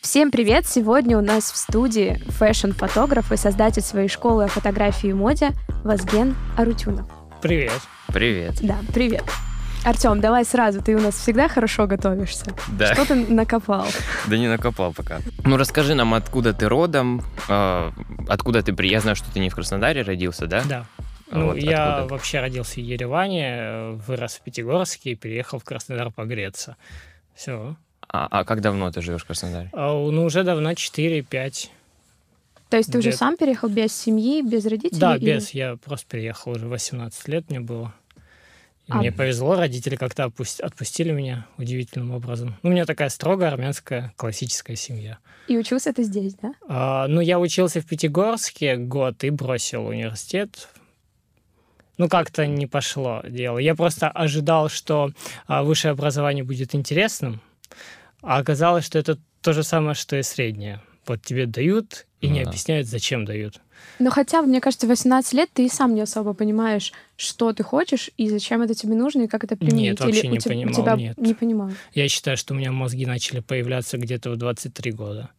Всем привет! Сегодня у нас в студии фэшн-фотограф и создатель своей школы о фотографии и моде Вазген Арутюнов. Привет. Привет. Да, привет. Артем, давай сразу, ты у нас всегда хорошо готовишься. Да. Что ты накопал? Да не накопал пока. Ну расскажи нам, откуда ты родом, э, откуда ты при... Я знаю, что ты не в Краснодаре родился, да? Да. А Ну, вот я откуда? вообще родился в Ереване, э, вырос в Пятигорске и переехал в Краснодар погреться. Все. А, а как давно ты живешь в Краснодаре? ну, уже давно 4-5. То есть ты уже сам переехал без семьи, без родителей? Да, или- без. Я просто переехал уже 18 лет мне было. И А- Мне повезло, родители как-то опус- отпустили меня удивительным образом. Ну, у меня такая строгая армянская классическая семья. И учился ты здесь, да? А, ну, я учился в Пятигорске год и бросил университет. Ну, как-то не пошло дело. Я просто ожидал, что а, высшее образование будет интересным, а оказалось, что это то же самое, что и среднее. Вот тебе дают и не Ну да. объясняют, зачем дают. Но хотя, мне кажется, в 18 лет ты и сам не особо понимаешь, что ты хочешь и зачем это тебе нужно, и как это применить. вообще Или не у понимал, тебя нет. не понимал. Я считаю, что у меня мозги начали появляться где-то в 23 года.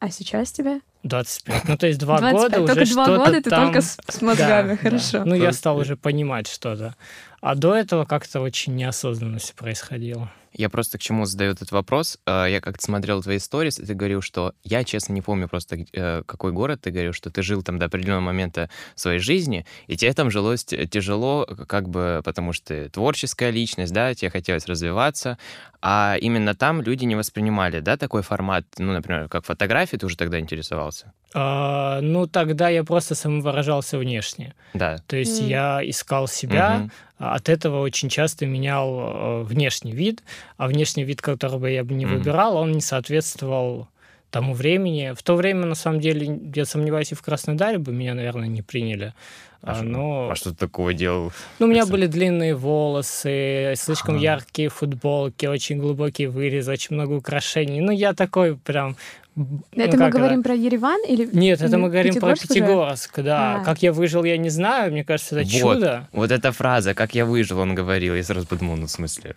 А сейчас тебе? 25. Ну, то есть два 25. года Только уже два года ты там... только с, с мозгами, Да, да. хорошо. Ну, я стал уже понимать что-то. А до этого как-то очень неосознанно все происходило. Я просто к чему задаю этот вопрос. Э, Я как-то смотрел твои истории, и ты говорил, что... Я, честно, не помню просто, э, какой город ты говорил, что ты жил там до определенного момента своей жизни, и тебе там жилось тяжело, как бы, потому что ты творческая личность, да, тебе хотелось развиваться, а именно там люди не воспринимали, да, такой формат, ну, например, как фотографии, ты уже тогда интересовался? А, ну, тогда я просто самовыражался внешне. Да. То есть М. я искал себя, а от этого очень часто менял э, внешний вид, а внешний вид, которого я бы не Мгм. выбирал, он не соответствовал тому времени. В то время, на самом деле, я сомневаюсь, и в Краснодаре бы меня, наверное, не приняли. А А, что- но... А что ты такого делал? Ну, у меня были длинные волосы, слишком Ага. яркие футболки, очень глубокий вырез, очень много украшений. Ну, я такой прям... ну, это мы как говорим про Ереван или... Нет, это мы говорим про Пятигорск уже? Пятигорск, да. А. Как я выжил, я не знаю. Мне кажется, это Вот. чудо. Вот эта фраза, как я выжил, он говорил, я сразу подумал, ну, в смысле?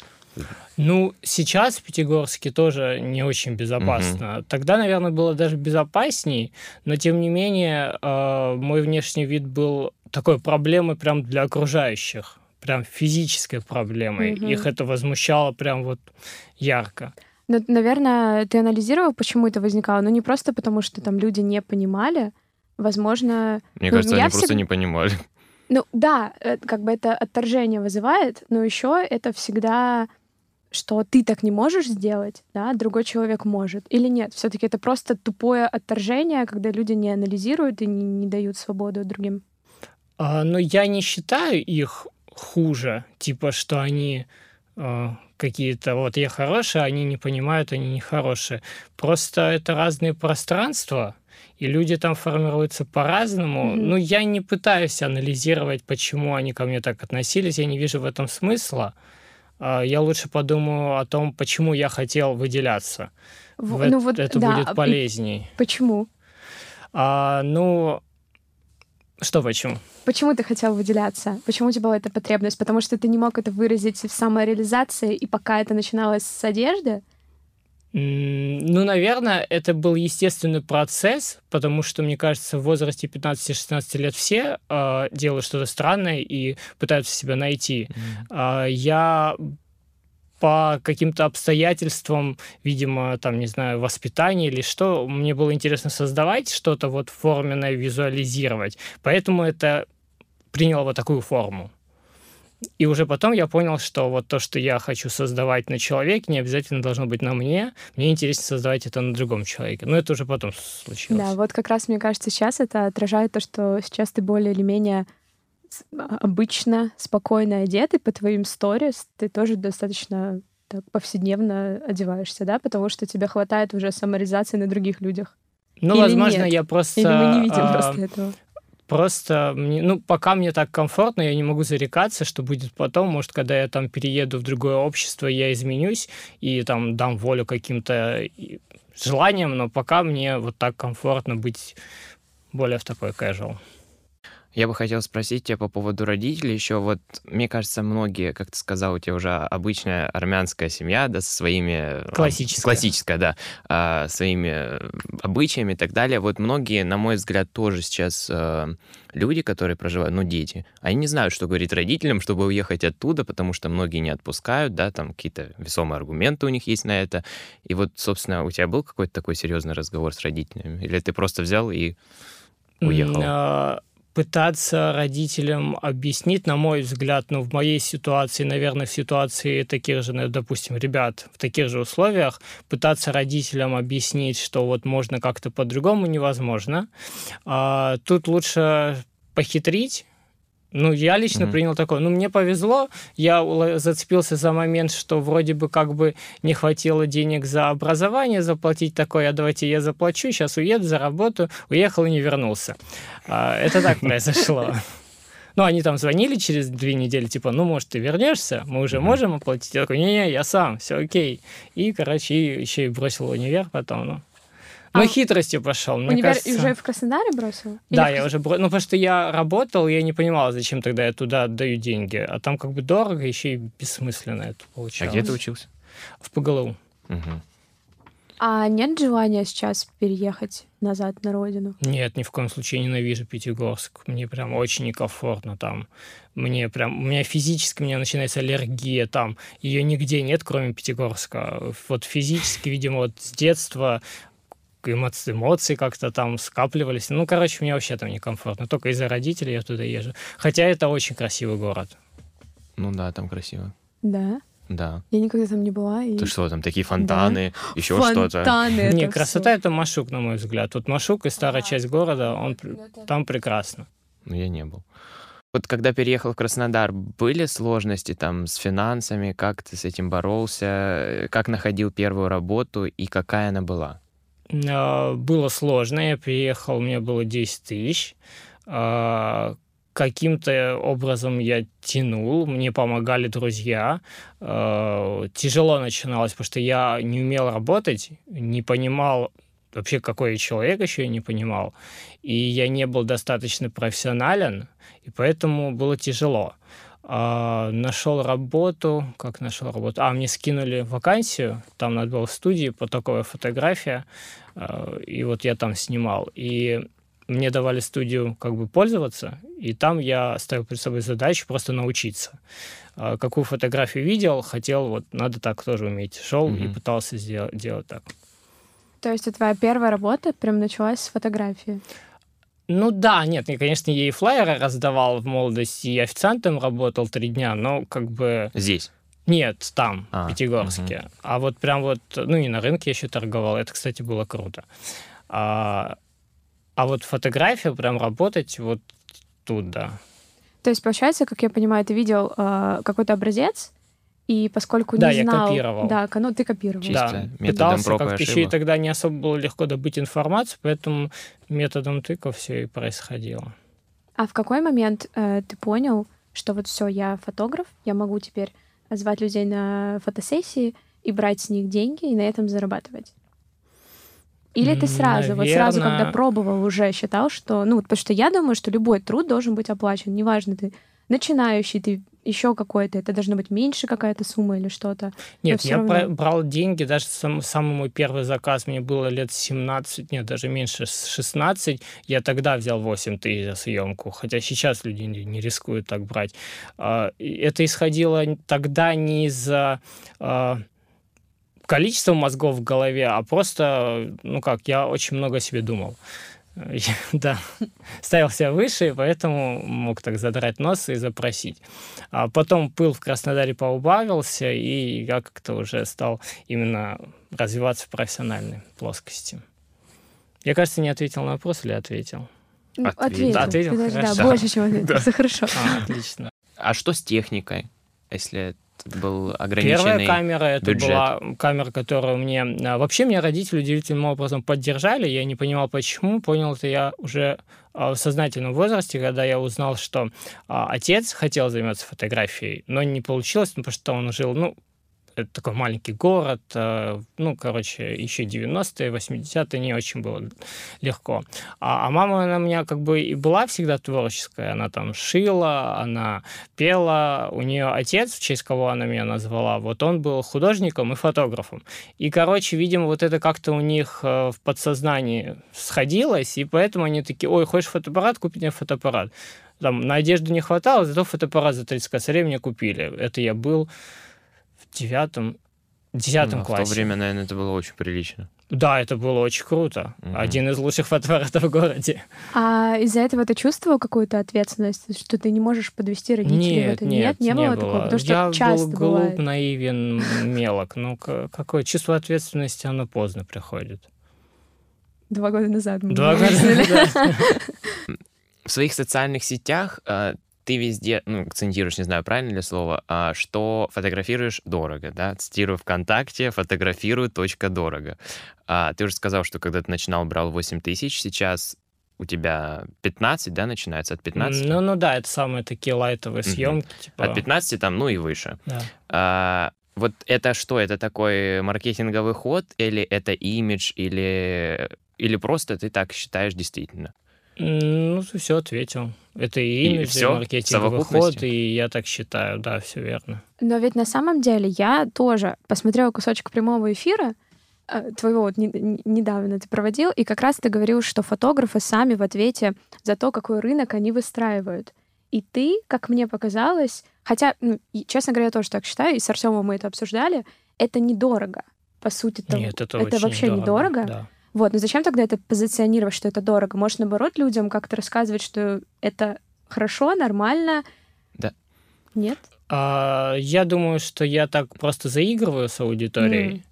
Ну, сейчас в Пятигорске тоже не очень безопасно. Тогда, наверное, было даже безопасней, но тем не менее э, мой внешний вид был такой проблемой прям для окружающих. Прям физической проблемой. Мгм. Их это возмущало прям вот ярко. Ну, наверное, ты анализировал, почему это возникало? Ну, не просто потому, что там люди не понимали. Возможно... Мне Ну, кажется, я они просто всег- не понимали. Ну, да, э, как бы это отторжение вызывает, но еще это всегда что ты так не можешь сделать, да, другой человек может. Или нет, все-таки это просто тупое отторжение, когда люди не анализируют и не, не дают свободу другим. А, но я не считаю их хуже, типа, что они э, какие-то, вот я хороший, а они не понимают, они не хорошие. Просто это разные пространства, и люди там формируются по-разному. Мгм. Ну, я не пытаюсь анализировать, почему они ко мне так относились, я не вижу в этом смысла. Я лучше подумаю о том, почему я хотел выделяться. В- В ну вот, это да, будет и полезней. Почему? А, ну, что почему? Почему ты хотел выделяться? Почему у тебя была эта потребность? Потому что ты не мог это выразить в самореализации, и пока это начиналось с одежды? Ну, наверное, это был естественный процесс, потому что, мне кажется, в возрасте 15-16 лет все э, делают что-то странное и пытаются себя найти. А, я по каким-то обстоятельствам, видимо, там, не знаю, воспитания или что, мне было интересно создавать что-то вот форменное, визуализировать. Поэтому это приняло вот такую форму. И уже потом я понял, что вот то, что я хочу создавать на человеке, не обязательно должно быть на мне. Мне интересно создавать это на другом человеке. Но это уже потом случилось. Да, вот как раз, мне кажется, сейчас это отражает то, что сейчас ты более или менее а, обычно спокойно одет, и по твоим сторис ты тоже достаточно так повседневно одеваешься, да, потому что тебе хватает уже самореализации на других людях. Ну, Или возможно, нет? я просто... Или мы не видим а, просто этого. Просто, ну, пока мне так комфортно, я не могу зарекаться, что будет потом. Может, когда я там перееду в другое общество, я изменюсь и там дам волю каким-то желаниям, но пока мне вот так комфортно быть более в такой casual. Я бы хотел спросить тебя по поводу родителей еще. Вот, мне кажется, многие, как ты сказал, у тебя уже обычная армянская семья, да, со своими... Классическая. Классическая, да. А, своими обычаями и так далее. Вот многие, на мой взгляд, тоже сейчас а, люди, которые проживают, ну, дети, они не знают, что говорить родителям, чтобы уехать оттуда, потому что многие не отпускают, да, там какие-то весомые аргументы у них есть на это. И вот, собственно, у тебя был какой-то такой серьезный разговор с родителями? Или ты просто взял и уехал? Пытаться родителям объяснить, на мой взгляд, ну, в моей ситуации, наверное, в ситуации таких же, ну, допустим, ребят в таких же условиях, пытаться родителям объяснить, что вот можно как-то по-другому невозможно. А, тут лучше похитрить, ну, я лично mm-hmm. принял такое. Ну, мне повезло, я зацепился за момент, что вроде бы как бы не хватило денег за образование заплатить такое, а давайте я заплачу, сейчас уеду, заработаю. Уехал и не вернулся. А, это так произошло. Ну, они там звонили через две недели, типа, ну, может, ты вернешься, мы уже можем оплатить. Я такой, не-не, я сам, все окей. И, короче, еще и бросил универ потом, ну. Ну, а хитростью пошел. Мне универ кажется... уже в Краснодаре бросил? Да, я уже бросил. Ну, потому что я работал, я не понимал, зачем тогда я туда отдаю деньги. А там как бы дорого, еще и бессмысленно это получалось. А где ты учился? В ПГЛУ. Угу. А нет желания сейчас переехать назад на родину? Нет, ни в коем случае ненавижу Пятигорск. Мне прям очень некомфортно там. Мне прям, у меня физически у меня начинается аллергия там. Ее нигде нет, кроме Пятигорска. Вот физически, видимо, вот с детства эмоции, как-то там скапливались. Ну, короче, мне вообще там некомфортно. Только из-за родителей я туда езжу. Хотя это очень красивый город. Ну да, там красиво. Да? Да. Я никогда там не была. И... Ты что, там такие фонтаны, да. еще фонтаны что-то? Фонтаны. Не, красота это Машук, на мой взгляд. Вот Машук и старая часть города, он там прекрасно. Ну, я не был. Вот когда переехал в Краснодар, были сложности там с финансами? Как ты с этим боролся? Как находил первую работу и какая она была? А, было сложно. Я приехал, у меня было 10 тысяч. А, каким-то образом я тянул, мне помогали друзья. А, тяжело начиналось, потому что я не умел работать, не понимал вообще, какой я человек еще я не понимал. И я не был достаточно профессионален, и поэтому было тяжело. А, нашел работу, как нашел работу? А, мне скинули вакансию, там надо было в студии, потоковая фотография, а, и вот я там снимал. И мне давали студию как бы пользоваться, и там я ставил перед собой задачу просто научиться. А, какую фотографию видел, хотел, вот надо так тоже уметь. Шел mm-hmm. и пытался сделать, делать так. То есть твоя первая работа прям началась с фотографии? Ну да, нет, я, конечно, ей флайеры раздавал в молодости, и официантом работал три дня, но как бы... Здесь? Нет, там, а, в Пятигорске. Угу. А вот прям вот, ну и на рынке еще торговал, это, кстати, было круто. А, а вот фотография, прям работать вот тут, да. То есть, получается, как я понимаю, ты видел э, какой-то образец, и поскольку да, не знал... я копировал. Да, ну ты копировал. Чисто да, пытался как-то еще и тогда не особо было легко добыть информацию, поэтому методом тыка все и происходило. А в какой момент э, ты понял, что вот все, я фотограф, я могу теперь звать людей на фотосессии и брать с них деньги и на этом зарабатывать? Или ты сразу, Наверное... вот сразу, когда пробовал, уже считал, что, ну, потому что я думаю, что любой труд должен быть оплачен, неважно, ты начинающий, ты еще какой-то, это должно быть меньше какая-то сумма или что-то. Нет, я равно... брал деньги, даже сам, самый мой первый заказ, мне было лет 17, нет, даже меньше, 16, я тогда взял 8 тысяч за съемку, хотя сейчас люди не, не рискуют так брать. А, это исходило тогда не из-за а, количества мозгов в голове, а просто, ну как, я очень много себе думал. да, ставил себя выше, и поэтому мог так задрать нос и запросить. А потом пыл в Краснодаре поубавился, и я как-то уже стал именно развиваться в профессиональной плоскости. Я, кажется, не ответил на вопрос или ответил? Ну, ответил. Да, ответил? Подожди, да, больше, чем ответил. Да. Все хорошо. А, отлично. А что с техникой, если был ограниченный Первая камера, это бюджет. была камера, которую мне... А, вообще, меня родители удивительным образом поддержали, я не понимал, почему. Понял это я уже а, в сознательном возрасте, когда я узнал, что а, отец хотел заниматься фотографией, но не получилось, ну, потому что он жил, ну, это такой маленький город, э, ну, короче, еще 90-е, 80-е не очень было легко. А, а мама, она у меня как бы и была всегда творческая, она там шила, она пела, у нее отец, в честь кого она меня назвала, вот он был художником и фотографом. И, короче, видимо, вот это как-то у них э, в подсознании сходилось, и поэтому они такие, ой, хочешь фотоаппарат, купи мне фотоаппарат. Там на одежду не хватало, зато фотоаппарат за 30 косарей мне купили. Это я был девятом, десятом Ну, классе. В то время, наверное, это было очень прилично. Да, это было очень круто. Мгм. Один из лучших фотоаппаратов в городе. А из-за этого ты чувствовал какую-то ответственность, что ты не можешь подвести родителей в Нет, это? нет, не, не было было. такого, потому что Я часто был глуп, бывает. наивен, мелок. Ну, к- какое чувство ответственности, оно поздно приходит. Два года назад мы Два года назад. В своих социальных сетях э, ты везде, ну, акцентируешь, не знаю, правильно ли слово, а, что фотографируешь дорого, да? Цитирую ВКонтакте, фотографирую точка дорого. А, ты уже сказал, что когда ты начинал, брал 8 тысяч, сейчас у тебя 15, да, начинается от 15? Ну, ну да, это самые такие лайтовые съемки. Типа, От 15 там, ну и выше. да. А, вот это что? Это такой маркетинговый ход или это имидж, или, или просто ты так считаешь действительно? Ну, ты все ответил. Это и И имидж, и всё? маркетинговый Совокупности? ход, и я так считаю, да, все верно. Но ведь на самом деле я тоже посмотрела кусочек прямого эфира, э, твоего вот не- не- недавно ты проводил, и как раз ты говорил, что фотографы сами в ответе за то, какой рынок они выстраивают. И ты, как мне показалось, хотя, ну, и, честно говоря, я тоже так считаю, и с Артемом мы это обсуждали, это недорого. По сути, это, Нет, это, это очень вообще дорого, недорого. Да. Вот, но зачем тогда это позиционировать, что это дорого? Может, наоборот, людям как-то рассказывать, что это хорошо, нормально? Да. Нет? А, я думаю, что я так просто заигрываю с аудиторией,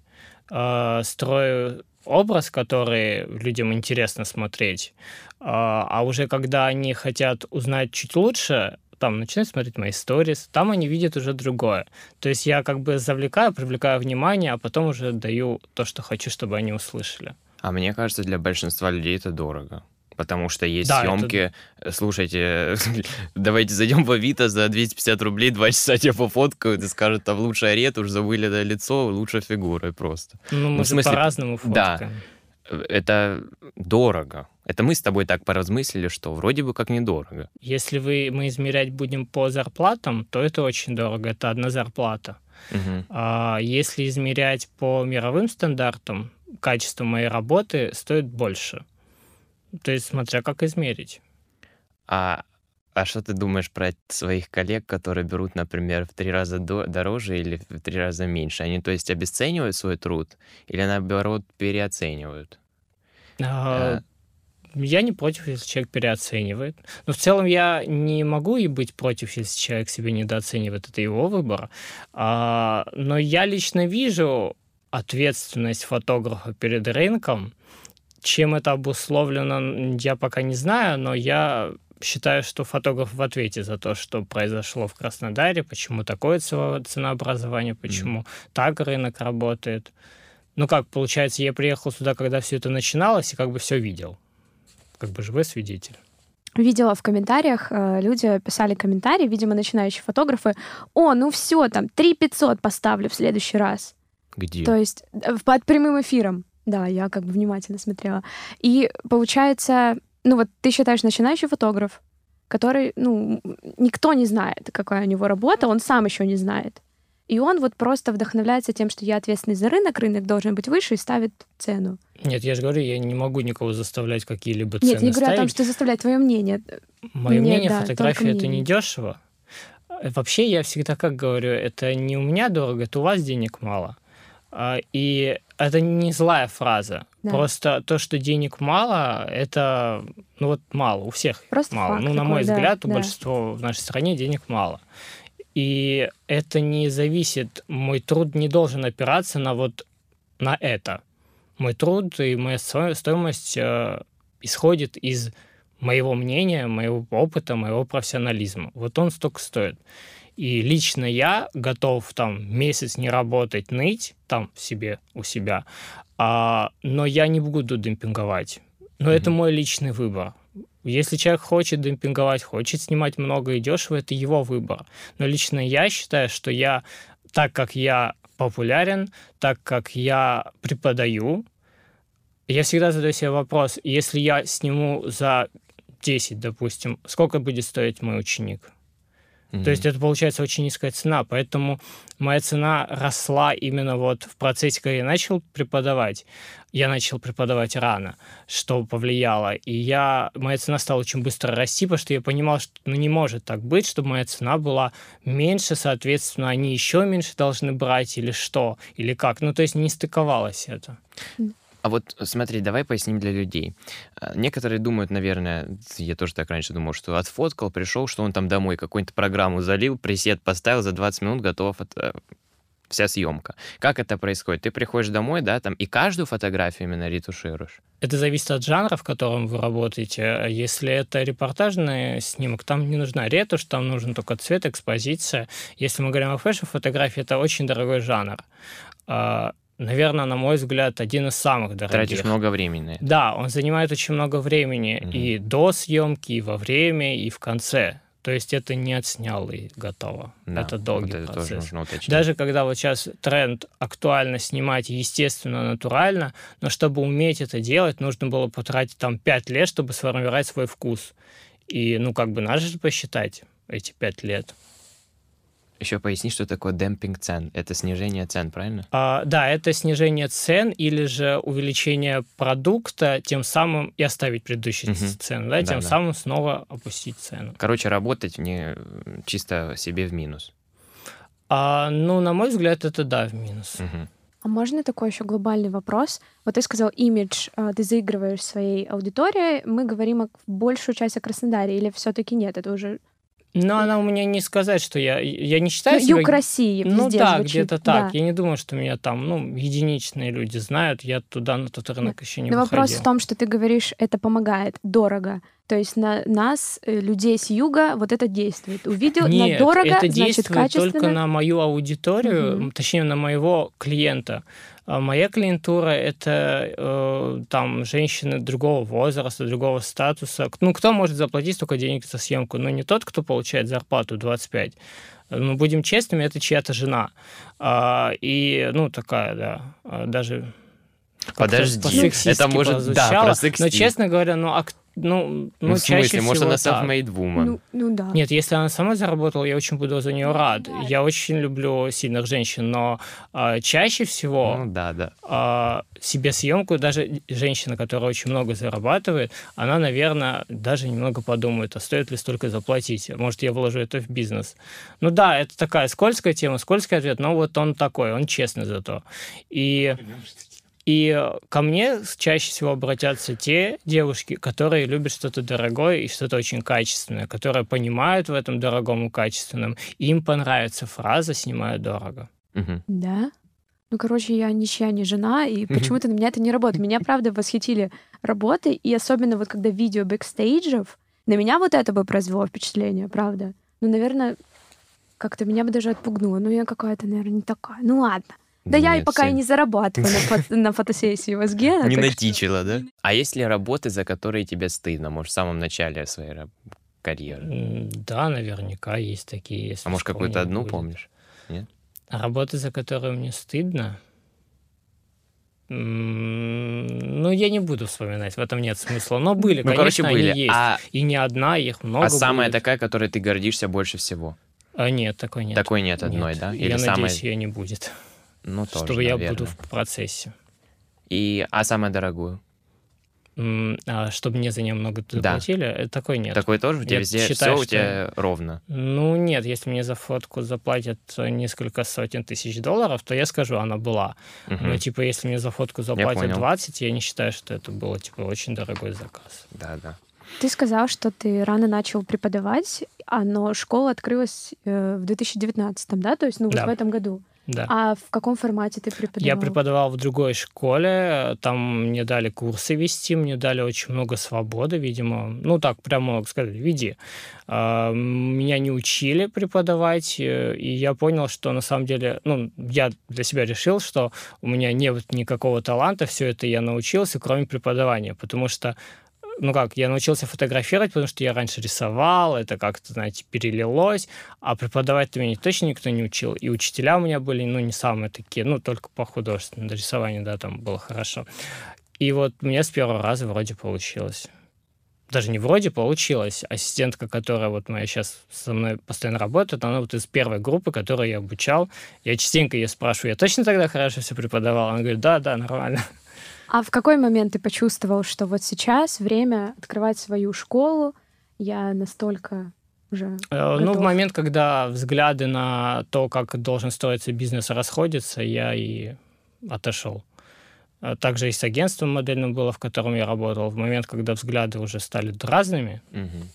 а, строю образ, который людям интересно смотреть, а, а уже когда они хотят узнать чуть лучше, там начинают смотреть мои сторис, там они видят уже другое. То есть я как бы завлекаю, привлекаю внимание, а потом уже даю то, что хочу, чтобы они услышали. А мне кажется, для большинства людей это дорого. Потому что есть Да, это- съемки. Слушайте, давайте зайдем в Авито за 250 рублей, два часа тебя пофоткают и скажут, там лучший арет, уж забыли это лицо, лучшая фигура просто. Ну, мы же смысле, по-разному да. фоткаем. Это дорого. Это мы с тобой так поразмыслили, что вроде бы как недорого. Если вы, мы измерять будем по зарплатам, то это очень дорого, это одна зарплата. Мгм. А если измерять по мировым стандартам, качество моей работы стоит больше. То есть, смотря как измерить. А, а что ты думаешь про своих коллег, которые берут, например, в три раза до- дороже или в три раза меньше? Они, то есть, обесценивают свой труд или, наоборот, переоценивают? А, Я не против, если человек переоценивает. Но в целом я не могу и быть против, если человек себя недооценивает. Это его выбор. А, Но я лично вижу ответственность фотографа перед рынком. Чем это обусловлено, я пока не знаю, но я считаю, что фотограф в ответе за то, что произошло в Краснодаре, почему такое ценообразование, почему так рынок работает. Ну как, получается, я приехал сюда, когда все это начиналось, и как бы все видел. Как бы живой свидетель. Видела в комментариях, э, люди писали комментарии, видимо, начинающие фотографы. О, ну все, там, 3 500 поставлю в следующий раз. Где? То есть э, под прямым эфиром. Да, я как бы внимательно смотрела. И получается, ну вот ты считаешь начинающий фотограф, который, ну, никто не знает, какая у него работа, он сам еще не знает. И он вот просто вдохновляется тем, что я ответственный за рынок, рынок должен быть выше и ставит цену. Нет, я же говорю, я не могу никого заставлять какие-либо цены Нет, я не говорю о том, ставить. что заставляет твое мнение. Мое мнение, да, фотография это не дешево. Э, Вообще, я всегда как говорю, это не у меня дорого, это у вас денег мало. А, И это не злая фраза. Да. Просто то, что денег мало, это, ну вот мало, у всех Просто мало. факт ну, на такой, мой да, взгляд, у да. большинства в нашей стране денег мало. И это не зависит, мой труд не должен опираться на вот на это. Мой труд и моя сто- стоимость э, исходит из моего мнения, моего опыта, моего профессионализма. Вот он столько стоит. И лично я готов там месяц не работать, ныть там себе, у себя, а, но я не буду демпинговать. Но это Мгм. мой личный выбор. Если человек хочет демпинговать, хочет снимать много и дешево, это его выбор. Но лично я считаю, что я, так как я популярен, так как я преподаю. Я всегда задаю себе вопрос, если я сниму за 10, допустим, сколько будет стоить мой ученик? Mm-hmm. То есть это получается очень низкая цена, поэтому моя цена росла именно вот в процессе, когда я начал преподавать. Я начал преподавать рано, что повлияло. И я, моя цена стала очень быстро расти, потому что я понимал, что ну, не может так быть, чтобы моя цена была меньше, соответственно, они еще меньше должны брать или что, или как. Ну, то есть не стыковалось это. А вот смотри, давай поясним для людей. А, некоторые думают, наверное, я тоже так раньше думал, что отфоткал, пришел, что он там домой какую-нибудь программу залил, пресет поставил, за 20 минут готов от, э, вся съемка. Как это происходит? Ты приходишь домой, да, там, и каждую фотографию именно ретушируешь? Это зависит от жанра, в котором вы работаете. Если это репортажный снимок, там не нужна ретушь, там нужен только цвет, экспозиция. Если мы говорим о фэшн-фотографии, это очень дорогой жанр а, наверное, на мой взгляд, один из самых дорогих. Тратишь много времени. Да, он занимает очень много времени угу. и до съемки, и во время, и в конце. То есть это не отснял и готово. Да, это долгий вот это процесс. Даже когда вот сейчас тренд актуально снимать естественно, натурально, но чтобы уметь это делать, нужно было потратить там 5 лет, чтобы сформировать свой вкус. И, ну, как бы надо же посчитать эти 5 лет. Еще поясни, что такое демпинг цен. Это снижение цен, правильно? А, да, это снижение цен или же увеличение продукта, тем самым и оставить предыдущие угу. цены, да, да тем да. самым снова опустить цену. Короче, работать не чисто себе в минус. А, ну, на мой взгляд, это да, в минус. Угу. А можно такой еще глобальный вопрос? Вот ты сказал, имидж а, ты заигрываешь своей аудиторией. Мы говорим о большую часть о Краснодаре, или все-таки нет? Это уже но она у меня не сказать, что я... Я не считаю ну, себя... Юг России Ну да, звучит. где-то так. Да. Я не думаю, что меня там, ну, единичные люди знают. Я туда, на тот рынок да. еще не Но выходил. вопрос в том, что ты говоришь, это помогает, дорого. То есть на нас, э, людей с юга, вот это действует. Увидел Нет, на дорого, это значит, действует качественно. только на мою аудиторию, угу. точнее, на моего клиента. А моя клиентура — это э, там женщины другого возраста, другого статуса. Ну, кто может заплатить столько денег за съемку? Ну, не тот, кто получает зарплату 25. Ну, будем честными, это чья-то жена. А, и, ну, такая, да, а, даже... Подожди, это может, да, Но, честно говоря, ну, а ну, ну, ну в смысле, чаще может, всего она self-made woman? Ну, ну да. Нет, если она сама заработала, я очень буду за нее рад. Да. Я очень люблю сильных женщин, но а, чаще всего ну, да, да. А, себе съемку, даже женщина, которая очень много зарабатывает, она, наверное, даже немного подумает, а стоит ли столько заплатить. Может, я вложу это в бизнес. Ну да, это такая скользкая тема, скользкий ответ, но вот он такой, он честный зато. И... И ко мне чаще всего обратятся те девушки, которые любят что-то дорогое и что-то очень качественное, которые понимают в этом дорогом и качественном, и им понравится фраза «снимаю дорого». Угу. Да? Ну, короче, я ничья не жена, и почему-то на меня это не работает. Меня, правда, восхитили работы, и особенно вот когда видео бэкстейджев, на меня вот это бы произвело впечатление, правда. Ну, наверное, как-то меня бы даже отпугнуло. Ну, я какая-то, наверное, не такая. Ну, ладно. Да я и пока и не зарабатываю на, фото, на фотосессии у Вазгена. Не натичила, да? А есть ли работы, за которые тебе стыдно, может, в самом начале своей карьеры? Да, наверняка есть такие. А может, какую-то одну будет. помнишь? Нет? Работы, за которые мне стыдно? Ну, я не буду вспоминать, в этом нет смысла. Но были, ну, конечно, короче, были. они есть. А... И не одна, их много А самая будет. такая, которой ты гордишься больше всего? А, нет, такой нет. Такой нет одной, нет. да? Или я самая... надеюсь, ее не будет. Ну, тоже, Чтобы наверное. я буду в процессе. И, а самую дорогую? а, чтобы мне за нее много заплатили, да. Э, такой нет. Такой тоже? У тебя везде считаю, все у тебя ровно? Ну, нет, если мне за фотку заплатят несколько сотен тысяч долларов, то я скажу, она была. Угу. Но, типа, если мне за фотку заплатят я 20, я не считаю, что это было, типа, очень дорогой заказ. Да, да. Ты сказал, что ты рано начал преподавать, а но школа открылась э, в 2019, да? То есть, ну, вот да. в этом году. Да. А в каком формате ты преподавал? Я преподавал в другой школе, там мне дали курсы вести, мне дали очень много свободы, видимо. Ну, так прямо могу сказать, веди. А, меня не учили преподавать, э, и я понял, что на самом деле, ну, я для себя решил, что у меня нет никакого таланта, все это я научился, кроме преподавания, потому что ну как, я научился фотографировать, потому что я раньше рисовал, это как-то, знаете, перелилось, а преподавать-то меня точно никто не учил, и учителя у меня были, ну, не самые такие, ну, только по художественному рисованию, да, там было хорошо. И вот меня с первого раза вроде получилось даже не вроде получилось. Ассистентка, которая вот моя сейчас со мной постоянно работает, она вот из первой группы, которую я обучал. Я частенько ее спрашиваю, я точно тогда хорошо все преподавал? Она говорит, да, да, нормально. А в какой момент ты почувствовал, что вот сейчас время открывать свою школу, я настолько уже готов? Ну, в момент, когда взгляды на то, как должен строиться бизнес, расходятся, я и отошел. А также и с агентством модельным было, в котором я работал. В момент, когда взгляды уже стали разными. Угу.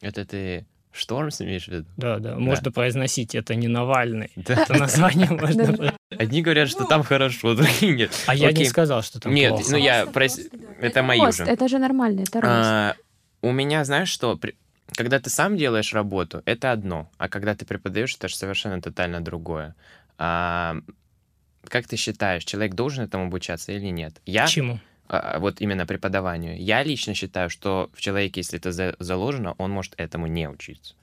Это ты Штормс имеешь в виду? Да, да. Можно да. произносить. Это не Навальный. Да. Это название можно Одни говорят, что там хорошо, другие нет. А я не сказал, что там Нет, ну я... Это мои уже. Это же нормально, это рост. А, у меня, знаешь что, когда ты сам делаешь работу, это одно, а когда ты преподаешь, это же совершенно тотально другое. А, как ты считаешь, человек должен этому обучаться или нет? Я, Чему? А, вот именно преподаванию. Я лично считаю, что в человеке, если это за заложено, он может этому не учиться.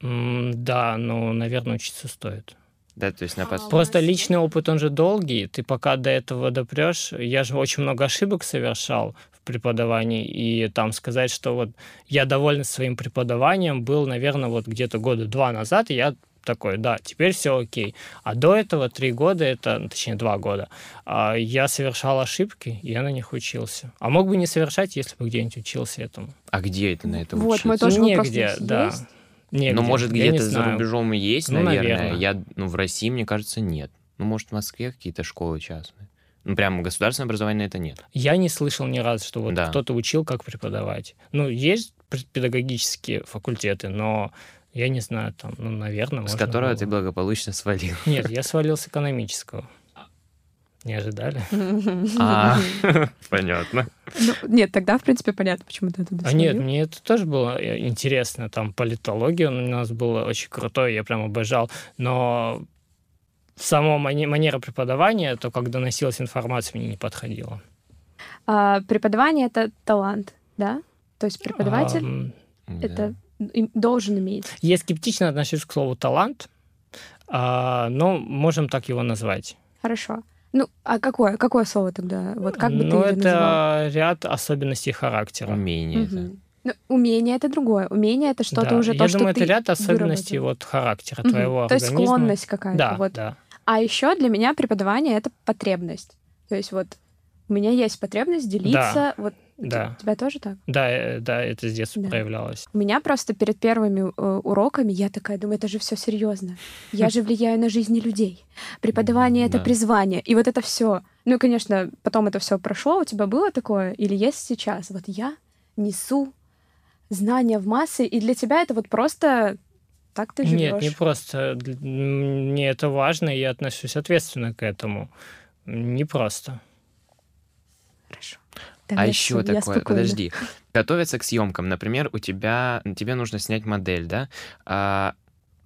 Mm, да, но, наверное, учиться стоит. Да, то есть на пос... Просто личный опыт, он же долгий. Ты пока до этого допрешь. Я же очень много ошибок совершал в преподавании. И там сказать, что вот я доволен своим преподаванием, был, наверное, вот где-то года два назад, и я такой, да, теперь все окей. А до этого три года, это, ну, точнее, два года, а, я совершал ошибки, я на них учился. А мог бы не совершать, если бы где-нибудь учился этому. А где это на этом вот, учиться? мой тоже Негде, да. Есть? Негде. Ну, может, где-то за рубежом есть, ну, наверное. наверное. Я, ну, в России, мне кажется, нет. Ну, может, в Москве какие-то школы частные. Ну, прям государственное образование это нет. Я не слышал ни разу, что вот да. кто-то учил, как преподавать. Ну, есть педагогические факультеты, но я не знаю, там, ну, наверное, С которого было. ты благополучно свалил. Нет, я свалил с экономического. Не ожидали? А, понятно. Ну, нет, тогда, в принципе, понятно, почему ты туда А нет, мне это тоже было э, интересно. Там политология у нас была очень крутой, я прям обожал. Но само манера преподавания, то, как доносилась информация, мне не подходила. А, преподавание — это талант, да? То есть преподаватель а, это должен иметь. Я скептично отношусь к слову талант, а, но можем так его назвать. Хорошо. Ну, а какое, какое слово тогда? Вот как бы ну, ты это назвал? ряд особенностей характера. Умение. Угу. Ну, умение это другое. Умение это что-то да. уже то, Я что думаю, ты это ряд особенностей вот характера угу. твоего То есть склонность какая-то. Да, вот. да. А еще для меня преподавание это потребность. То есть вот у меня есть потребность делиться. Да. Вот да. У тебя тоже так? Да, э, да, это с детства да. проявлялось. У меня просто перед первыми э, уроками я такая думаю, это же все серьезно. Я же влияю на жизни людей. Преподавание это призвание. И вот это все. Ну, конечно, потом это все прошло. У тебя было такое? Или есть сейчас? Вот я несу знания в массы, и для тебя это вот просто так ты живешь. Нет, не просто. Мне это важно, и я отношусь ответственно к этому. Не просто. Хорошо. а еще такое, подожди, готовиться к съемкам, например, у тебя, тебе нужно снять модель, да? А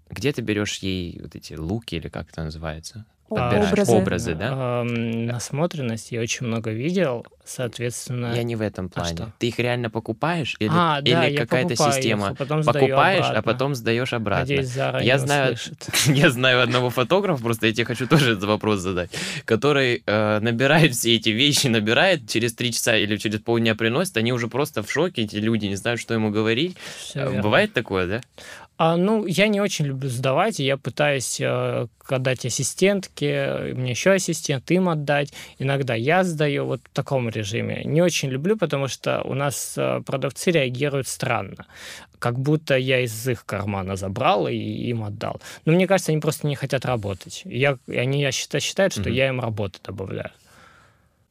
где ты берешь ей вот эти луки или как это называется? Подбираешь образы, образы да? Насмотренность я очень много видел, соответственно... Я не в этом А плане. что? Ты их реально покупаешь или, А, да, или какая-то покупаю их, система? а потом Покупаешь, а потом сдаешь обратно. Надеюсь, Зара Я знаю, я знаю одного фотографа, просто я тебе хочу тоже этот вопрос задать, который э, набирает все эти вещи, набирает, через три часа или через полдня приносит, они уже просто в шоке, эти люди не знают, что ему говорить. Всё Э, верно. Бывает такое, да? А, ну, я не очень люблю сдавать, и я пытаюсь э, отдать ассистентке, мне еще ассистент, им отдать. Иногда я сдаю вот в таком режиме. Не очень люблю, потому что у нас э, продавцы реагируют странно. Как будто я из их кармана забрал и им отдал. Но мне кажется, они просто не хотят работать. Я, они я считаю, считают, что Мгм. я им работу добавляю.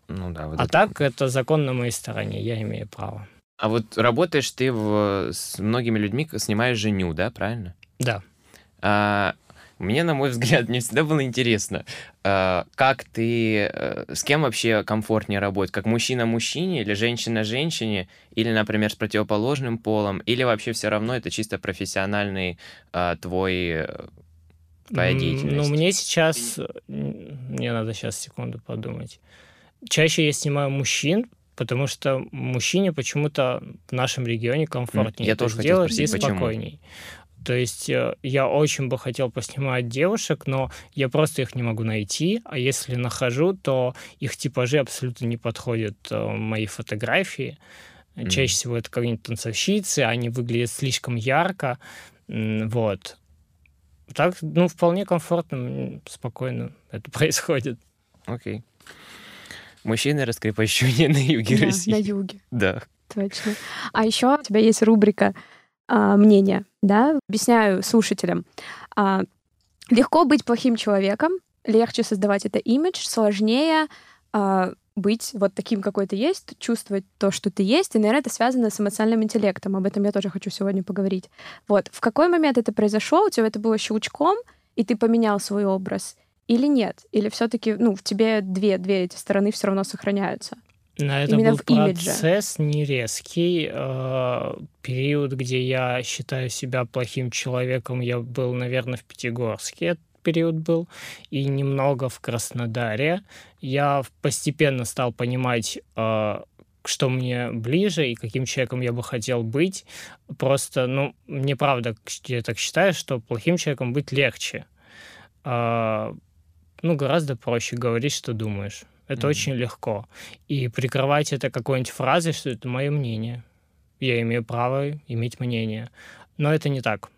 Ну да. Вот а это. так, это закон на моей стороне, я имею право. А вот работаешь ты в, с многими людьми, снимаешь женю, да, правильно? Да. А, мне, на мой взгляд, не всегда было интересно, а, как ты, э, с кем вообще комфортнее работать, как мужчина мужчине или женщина женщине, или, например, с противоположным полом, или вообще все равно это чисто профессиональный а, твой э, твоя деятельность. Ну, мне сейчас... Мне надо сейчас секунду подумать. Чаще я снимаю мужчин, потому что мужчине почему-то в нашем регионе комфортнее Я тоже хотел сделать и спросить, почему? спокойней. То есть э, я очень бы хотел поснимать девушек, но я просто их не могу найти, а если нахожу, то их типажи абсолютно не подходят э, моей фотографии. Мгм. Чаще всего это какие-нибудь танцовщицы, они выглядят слишком ярко, вот. Так, ну, вполне комфортно, спокойно это происходит. Окей. Мужчины раскрепощения на юге Да, России. на юге, Да. точно. А еще у тебя есть рубрика а, мнения, да? Объясняю слушателям. А, легко быть плохим человеком, легче создавать это имидж, сложнее а, быть вот таким, какой ты есть, чувствовать то, что ты есть, и, наверное, это связано с эмоциональным интеллектом. Об этом я тоже хочу сегодня поговорить. Вот, в какой момент это произошло? У тебя это было щелчком, и ты поменял свой образ? Или нет? Или все таки ну, в тебе две, две эти стороны все равно сохраняются? На это Именно был в имидже. процесс не резкий. Э, Период, где я считаю себя плохим человеком, я был, наверное, в Пятигорске. Период был. И немного в Краснодаре. Я постепенно стал понимать, э, что мне ближе и каким человеком я бы хотел быть. Просто, ну, мне правда, я так считаю, что плохим человеком быть легче. А, Ну, гораздо проще говорить, что думаешь. Это Мгм. очень легко. И прикрывать это какой-нибудь фразой, что это мое мнение. Я имею право иметь мнение. Но это не так.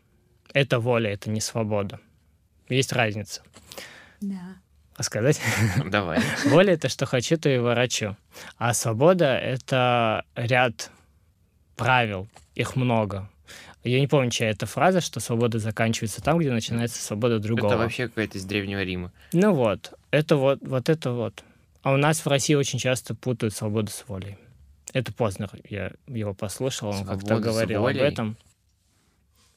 Это воля, это не свобода. Есть разница. Да. А сказать? Давай. Воля — это что хочу, то и ворочу. А свобода — это ряд правил. Их много. Я не помню, чья это фраза, что свобода заканчивается там, где начинается свобода другого. Это вообще какая-то из Древнего Рима. Ну вот, это вот, вот это вот. А у нас в России очень часто путают свободу с волей. Это Познер, я его послушал, он как-то говорил об этом.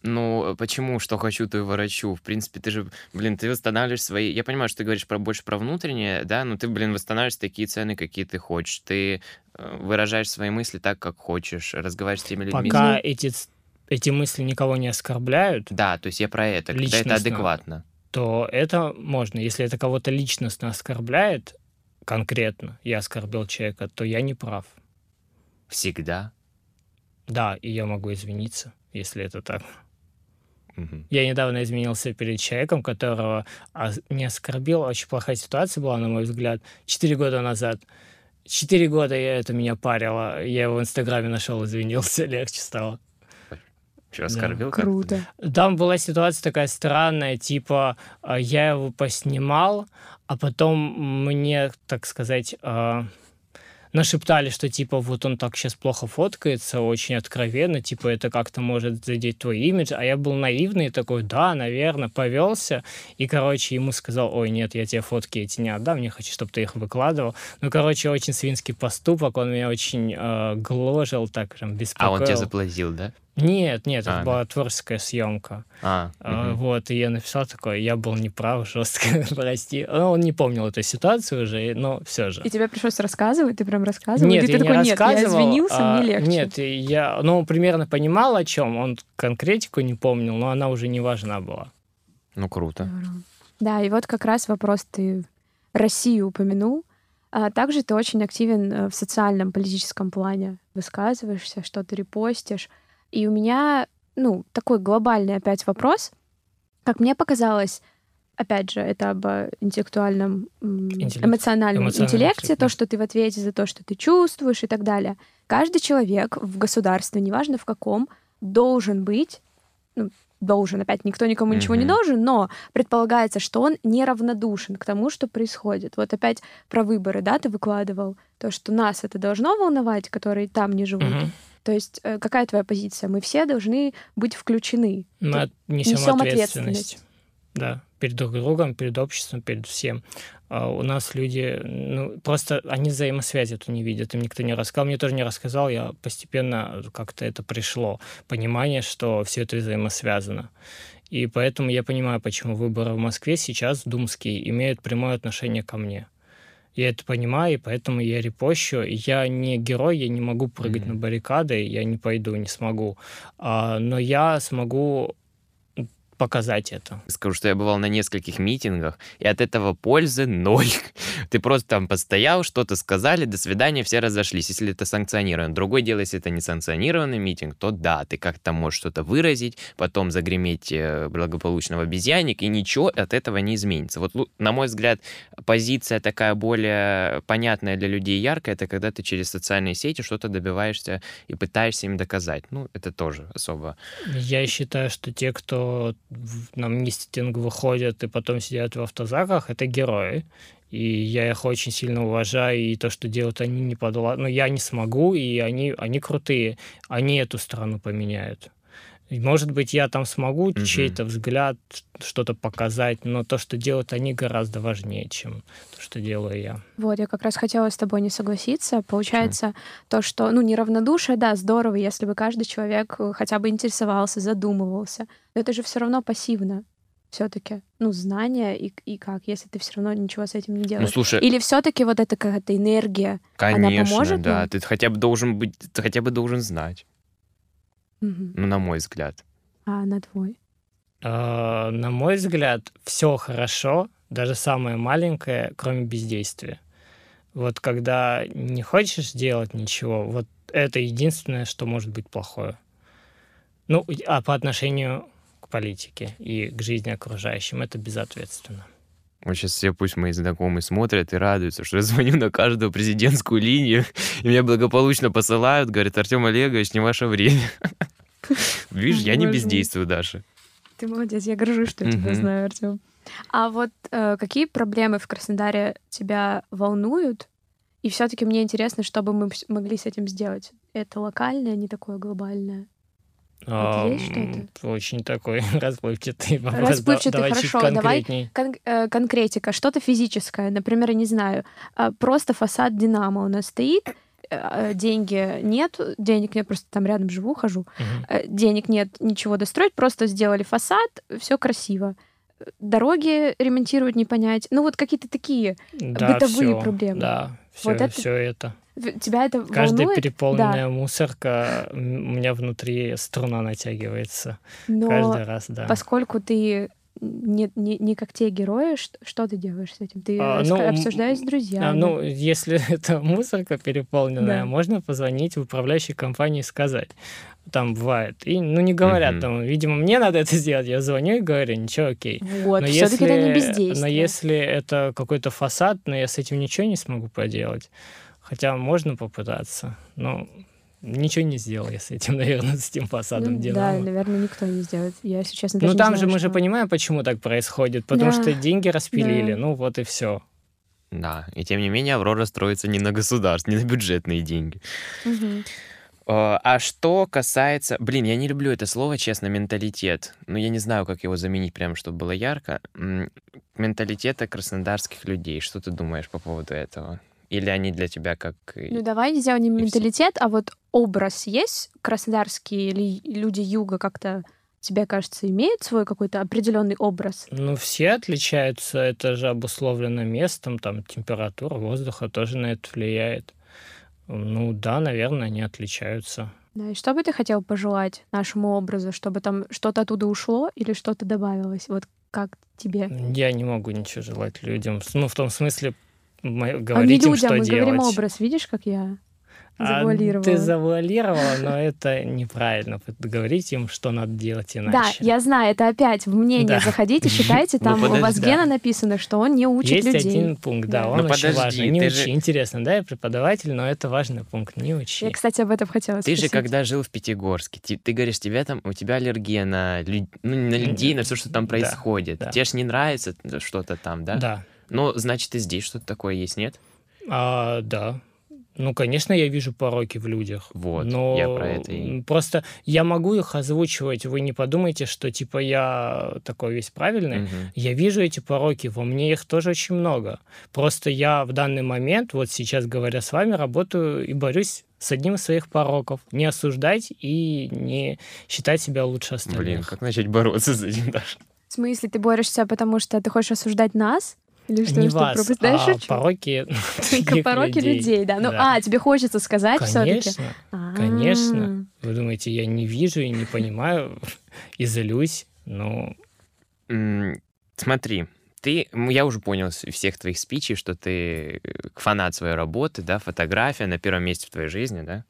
Ну, почему? Что хочу, то и ворочу. В принципе, ты же, блин, ты восстанавливаешь свои... Я понимаю, что ты говоришь про больше про внутреннее, да, но ты, блин, восстанавливаешь такие цены, какие ты хочешь. Ты э, выражаешь свои мысли так, как хочешь, разговариваешь с теми людьми. Пока эти, ц- эти мысли никого не оскорбляют, Да, то есть я про это, когда это адекватно. то это можно. Если это кого-то личностно оскорбляет, конкретно я оскорбил человека, то я не прав. Всегда. Да, и я могу извиниться, если это так. Я недавно извинился перед человеком, которого не оскорбил. Очень плохая ситуация была, на мой взгляд, четыре года назад. Четыре года я это меня парило. Я его в Инстаграме нашел, извинился, легче стало. Что, оскорбил как-то? Круто. Там была ситуация такая странная, типа а, я его поснимал, а потом мне, так сказать, а, нашептали, что типа вот он так сейчас плохо фоткается, очень откровенно, типа это как-то может задеть твой имидж, а я был наивный такой, да, наверное, повелся, и, короче, ему сказал, ой, нет, я тебе фотки эти не отдам, не хочу, чтобы ты их выкладывал. Ну, короче, очень свинский поступок, он меня очень э, гложил, так прям А беспокоил. он тебя заплатил, да? Нет, нет, А, это да. была творческая съемка. А, А, мгм. Вот, и я написал такое, я был неправ, жестко, прости. Ну, Он не помнил эту ситуацию уже, но все же. И тебе пришлось рассказывать, ты прям рассказывал? Нет, и ты я такой, не нет, я рассказывал. извинился, а, мне легче. Нет, я, ну, примерно понимал, о чем. Он конкретику не помнил, но она уже не важна была. Ну, круто. Да, и вот как раз вопрос ты Россию упомянул. А также ты очень активен э, в социальном, политическом плане. Высказываешься, что-то репостишь. И у меня, ну, такой глобальный опять вопрос. Как мне показалось, опять же, это об интеллектуальном, Интеллект. эмоциональном интеллекте, интеллекте, то, что ты в ответе за то, что ты чувствуешь и так далее. Каждый человек в государстве, неважно в каком, должен быть, ну, должен, опять никто никому ничего не должен, но предполагается, что он неравнодушен к тому, что происходит. Вот опять про выборы, да, ты выкладывал, то, что нас это должно волновать, которые там не живут. Мгм. То есть э, какая твоя позиция? Мы все должны быть включены. Мы от- несем, несем ответственность. ответственность. Да, перед друг другом, перед обществом, перед всем. А у нас люди, ну, просто они взаимосвязи эту не видят. Им никто не рассказал. Мне тоже не рассказал. Я постепенно как-то это пришло. Понимание, что все это взаимосвязано. И поэтому я понимаю, почему выборы в Москве сейчас думские имеют прямое отношение ко мне. Я это понимаю, и поэтому я репощу. Я не герой, я не могу прыгать Мгм. на баррикады, я не пойду, не смогу. А, но я смогу показать это. Скажу, что я бывал на нескольких митингах, и от этого пользы ноль. Ты просто там постоял, что-то сказали, до свидания, все разошлись, если это санкционировано. Другое дело, если это не санкционированный митинг, то да, ты как-то можешь что-то выразить, потом загреметь э, благополучно в обезьянник, и ничего от этого не изменится. Вот, на мой взгляд, позиция такая более понятная для людей, яркая, это когда ты через социальные сети что-то добиваешься и пытаешься им доказать. Ну, это тоже особо. Я считаю, что те, кто на митинг выходят и потом сидят в автозаках, это герои. И я их очень сильно уважаю, и то, что делают они не подла... Ну, я не смогу, и они, они крутые. Они эту страну поменяют. Может быть, я там смогу mm-hmm. чей-то взгляд, что-то показать, но то, что делают они, гораздо важнее, чем то, что делаю я. Вот, я как раз хотела с тобой не согласиться. Получается, Почему? то, что, ну, неравнодушие, да, здорово, если бы каждый человек э, хотя бы интересовался, задумывался. Но это же все равно пассивно все-таки, ну, знания и, и как, если ты все равно ничего с этим не ну, делаешь. Ну, слушай, Или все-таки вот эта какая-то энергия, конечно, она поможет? да, ты хотя бы должен быть, ты хотя бы должен знать. Угу. Ну, на мой взгляд. А на твой? А, на мой взгляд, все хорошо, даже самое маленькое, кроме бездействия. Вот когда не хочешь делать ничего, вот это единственное, что может быть плохое. Ну, а по отношению политике и к жизни окружающим. Это безответственно. Вот сейчас все, пусть мои знакомые смотрят и радуются, что я звоню на каждую президентскую линию, и меня благополучно посылают, говорят, Артем Олегович, не ваше время. Видишь, я не бездействую, Даша. Ты молодец, я горжусь, что я тебя знаю, Артем. А вот э, какие проблемы в Краснодаре тебя волнуют? И все-таки мне интересно, что бы мы могли с этим сделать. Это локальное, не такое глобальное. А, есть что-то? Очень такой расплывчатый вопрос. Расплывчатый, давай хорошо. Давай кон- э, конкретика. Что-то физическое. Например, я не знаю, а, просто фасад Динамо у нас стоит, деньги нет, денег нет, просто там рядом живу, хожу. Угу. Денег нет, ничего достроить, просто сделали фасад, все красиво. Дороги ремонтировать не понять. Ну вот какие-то такие да, бытовые всё, проблемы. Да, все, вот это... все это. Тебя это Каждая волнует? переполненная да. мусорка, у меня внутри струна натягивается. Но Каждый раз, да. Поскольку ты не, не, не как те герои, что, что ты делаешь с этим? Ты а, ну, обсуждаешь с друзьями? А, ну, если это мусорка переполненная, да. можно позвонить в управляющей компании и сказать. Там бывает. И, ну, не говорят, mm-hmm. там, видимо, мне надо это сделать. Я звоню и говорю, ничего, окей. Вот, но если, это не бездействие. Но если это какой-то фасад, но я с этим ничего не смогу поделать, Хотя можно попытаться, но ничего не сделал я с этим, наверное, с этим фасадом ну, Да, наверное, никто не сделает. Я, честно, Ну, там не же мы что... же понимаем, почему так происходит. Потому да. что деньги распилили, да. ну вот и все. Да, и тем не менее Аврора строится не на государство, не на бюджетные деньги. Угу. А что касается... Блин, я не люблю это слово, честно, менталитет. Но я не знаю, как его заменить прямо, чтобы было ярко. Менталитета краснодарских людей. Что ты думаешь по поводу этого? Или они для тебя как... Ну, давай сделаем не менталитет, а вот образ есть краснодарские или люди юга как-то тебе кажется, имеют свой какой-то определенный образ? Ну, все отличаются, это же обусловлено местом, там температура воздуха тоже на это влияет. Ну да, наверное, они отличаются. Да, и что бы ты хотел пожелать нашему образу, чтобы там что-то оттуда ушло или что-то добавилось? Вот как тебе? Я не могу ничего желать людям. Ну, в том смысле, мы говорить а не людям, что мы делать. говорим образ, видишь, как я завуалировала. А ты завуалировала, но это неправильно. Говорить им, что надо делать иначе. Да, я знаю, это опять в мнение да. заходите, читайте, ну, там ну, подожди, у вас да. Гена написано, что он не учит Есть людей. Есть один пункт, да, да. он ну, очень подожди, важный. Не учи. Же... Интересно, да, я преподаватель, но это важный пункт, не учи. Я, кстати, об этом хотела ты спросить. Ты же когда жил в Пятигорске, ты, ты говоришь, тебя там, у тебя аллергия на, ну, на людей, на все, что там происходит. Да, да. Тебе же не нравится что-то там, да? Да. Ну, значит, и здесь что-то такое есть, нет? А, да. Ну, конечно, я вижу пороки в людях. Вот, но я про это и... Просто я могу их озвучивать. Вы не подумайте, что, типа, я такой весь правильный. Угу. Я вижу эти пороки, во мне их тоже очень много. Просто я в данный момент, вот сейчас говоря с вами, работаю и борюсь с одним из своих пороков. Не осуждать и не считать себя лучше остальных. Блин, как начать бороться с этим даже? В смысле, ты борешься, потому что ты хочешь осуждать нас? Или что, не что вас, пропускаешь а пороки Только пороки людей. людей, да. Ну, да. а, тебе хочется сказать все-таки? Конечно, конечно. Вы думаете, я не вижу и не понимаю, и злюсь, но... Смотри, ты, я уже понял из всех твоих спичей, что ты э, фанат своей работы, да, фотография на первом месте в твоей жизни, да?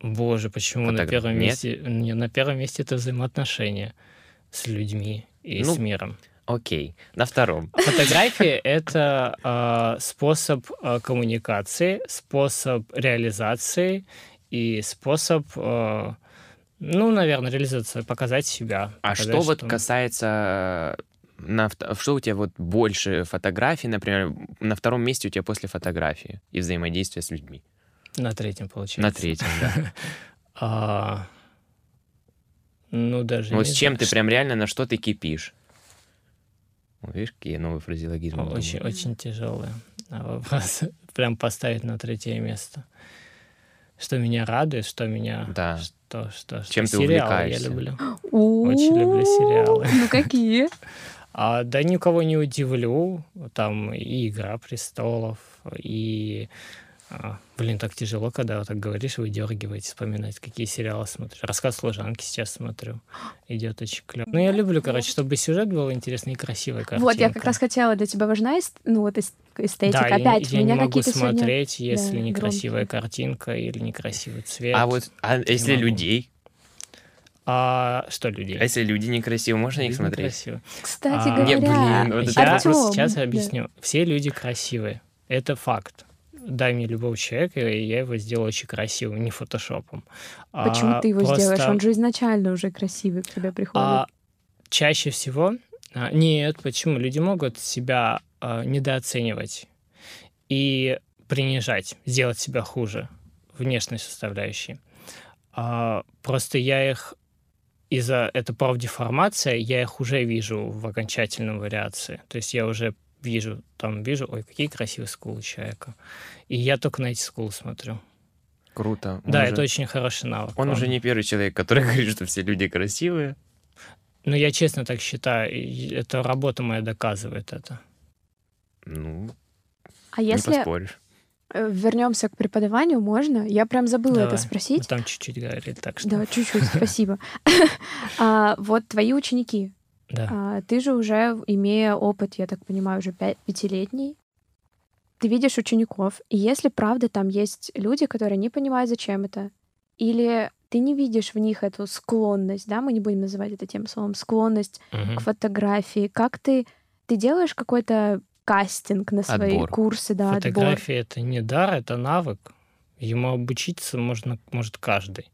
Боже, почему Фотог... на первом Нет? месте? Не, на первом месте это взаимоотношения с людьми и ну, с миром. Окей, на втором. Фотография — это э, способ э, коммуникации, способ реализации и способ, э, ну, наверное, реализации, показать себя. А показать, что, что вот касается на, что у тебя вот больше фотографий, например, на втором месте у тебя после фотографии и взаимодействия с людьми? На третьем, получается. На третьем, да. Ну, даже Вот с чем ты прям реально, на что ты кипишь? Видишь, какие новые фразеологизмы. Очень, очень тяжелые вопрос. Прям поставить на третье место. Что меня радует, что меня... Да. Что, что, Чем что ты увлекаешься? я люблю. Очень люблю сериалы. Ну, какие? А, да никого не удивлю. Там и «Игра престолов», и а, блин, так тяжело, когда вот так говоришь, вы дергиваете, вспоминать, какие сериалы смотришь. Рассказ служанки сейчас смотрю. Идет очень клево. Ну, я люблю, короче, чтобы сюжет был интересный и красивый. Картинка. Вот, я как раз хотела, для тебя важна ну, вот эстетика. Да, Опять, я, меня не могу смотреть, сегодня... если да, некрасивая громкие. картинка или некрасивый цвет. А вот, а если могу. людей? А что людей? А если люди некрасивые, можно их смотреть? Некрасивые. Кстати а, говоря, не, блин, вот я просто сейчас объясню. Да. Все люди красивые. Это факт дай мне любого человека, и я его сделаю очень красивым, не фотошопом. Почему а, ты его просто... сделаешь? Он же изначально уже красивый к тебе приходит. А, чаще всего... А, нет, почему? Люди могут себя а, недооценивать и принижать, сделать себя хуже внешней составляющей. А, просто я их из-за это профдеформация, я их уже вижу в окончательном вариации. То есть я уже вижу, там вижу, ой, какие красивые скулы человека. И я только на эти скулы смотрю. Круто. Он да, уже... это очень хороший навык. Он, он уже не первый человек, который говорит, что все люди красивые. Ну, я честно так считаю. Это работа моя доказывает это. Ну, а если... не поспоришь. Э, Вернемся к преподаванию, можно? Я прям забыла Давай. это спросить. Ну, там чуть-чуть говорит, так что. Да, чуть-чуть, спасибо. А, вот твои ученики, да. А, ты же уже, имея опыт, я так понимаю, уже пятилетний, ты видишь учеников, и если правда там есть люди, которые не понимают, зачем это, или ты не видишь в них эту склонность, да, мы не будем называть это тем словом, склонность угу. к фотографии, как ты, ты делаешь какой-то кастинг на свои отбор. курсы, да, Фотография это не дар, это навык. Ему обучиться можно, может каждый.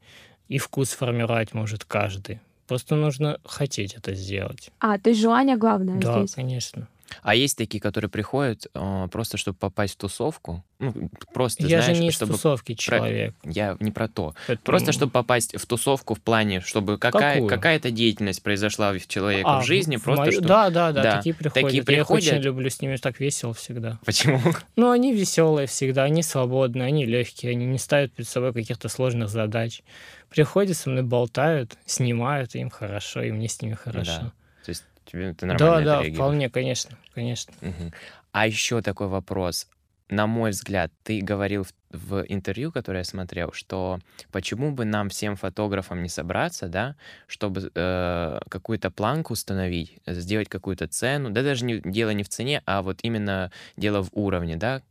И вкус формировать может каждый. Просто нужно хотеть это сделать. А, то есть желание главное да, здесь? Да, конечно. А есть такие, которые приходят э, просто, чтобы попасть в тусовку. Ну, просто, Я знаешь, же не чтобы... из тусовки человек. Про... Я не про то. Это... Просто, чтобы попасть в тусовку в плане, чтобы какая... какая-то деятельность произошла у человека а, в жизни. В просто, мою... что... Да, да, да, да, такие приходят. Такие приходят. Я их очень люблю, с ними так весело всегда. Почему? Ну, они веселые всегда, они свободные, они легкие, они не ставят перед собой каких-то сложных задач. Приходят со мной, болтают, снимают, им хорошо, и мне с ними хорошо. Да. Тебе ты нормально Да, да, вполне, конечно, конечно. Угу. А еще такой вопрос. На мой взгляд, ты говорил в, в интервью, которое я смотрел, что почему бы нам всем фотографам не собраться, да, чтобы э, какую-то планку установить, сделать какую-то цену, да даже не, дело не в цене, а вот именно дело в уровне, да,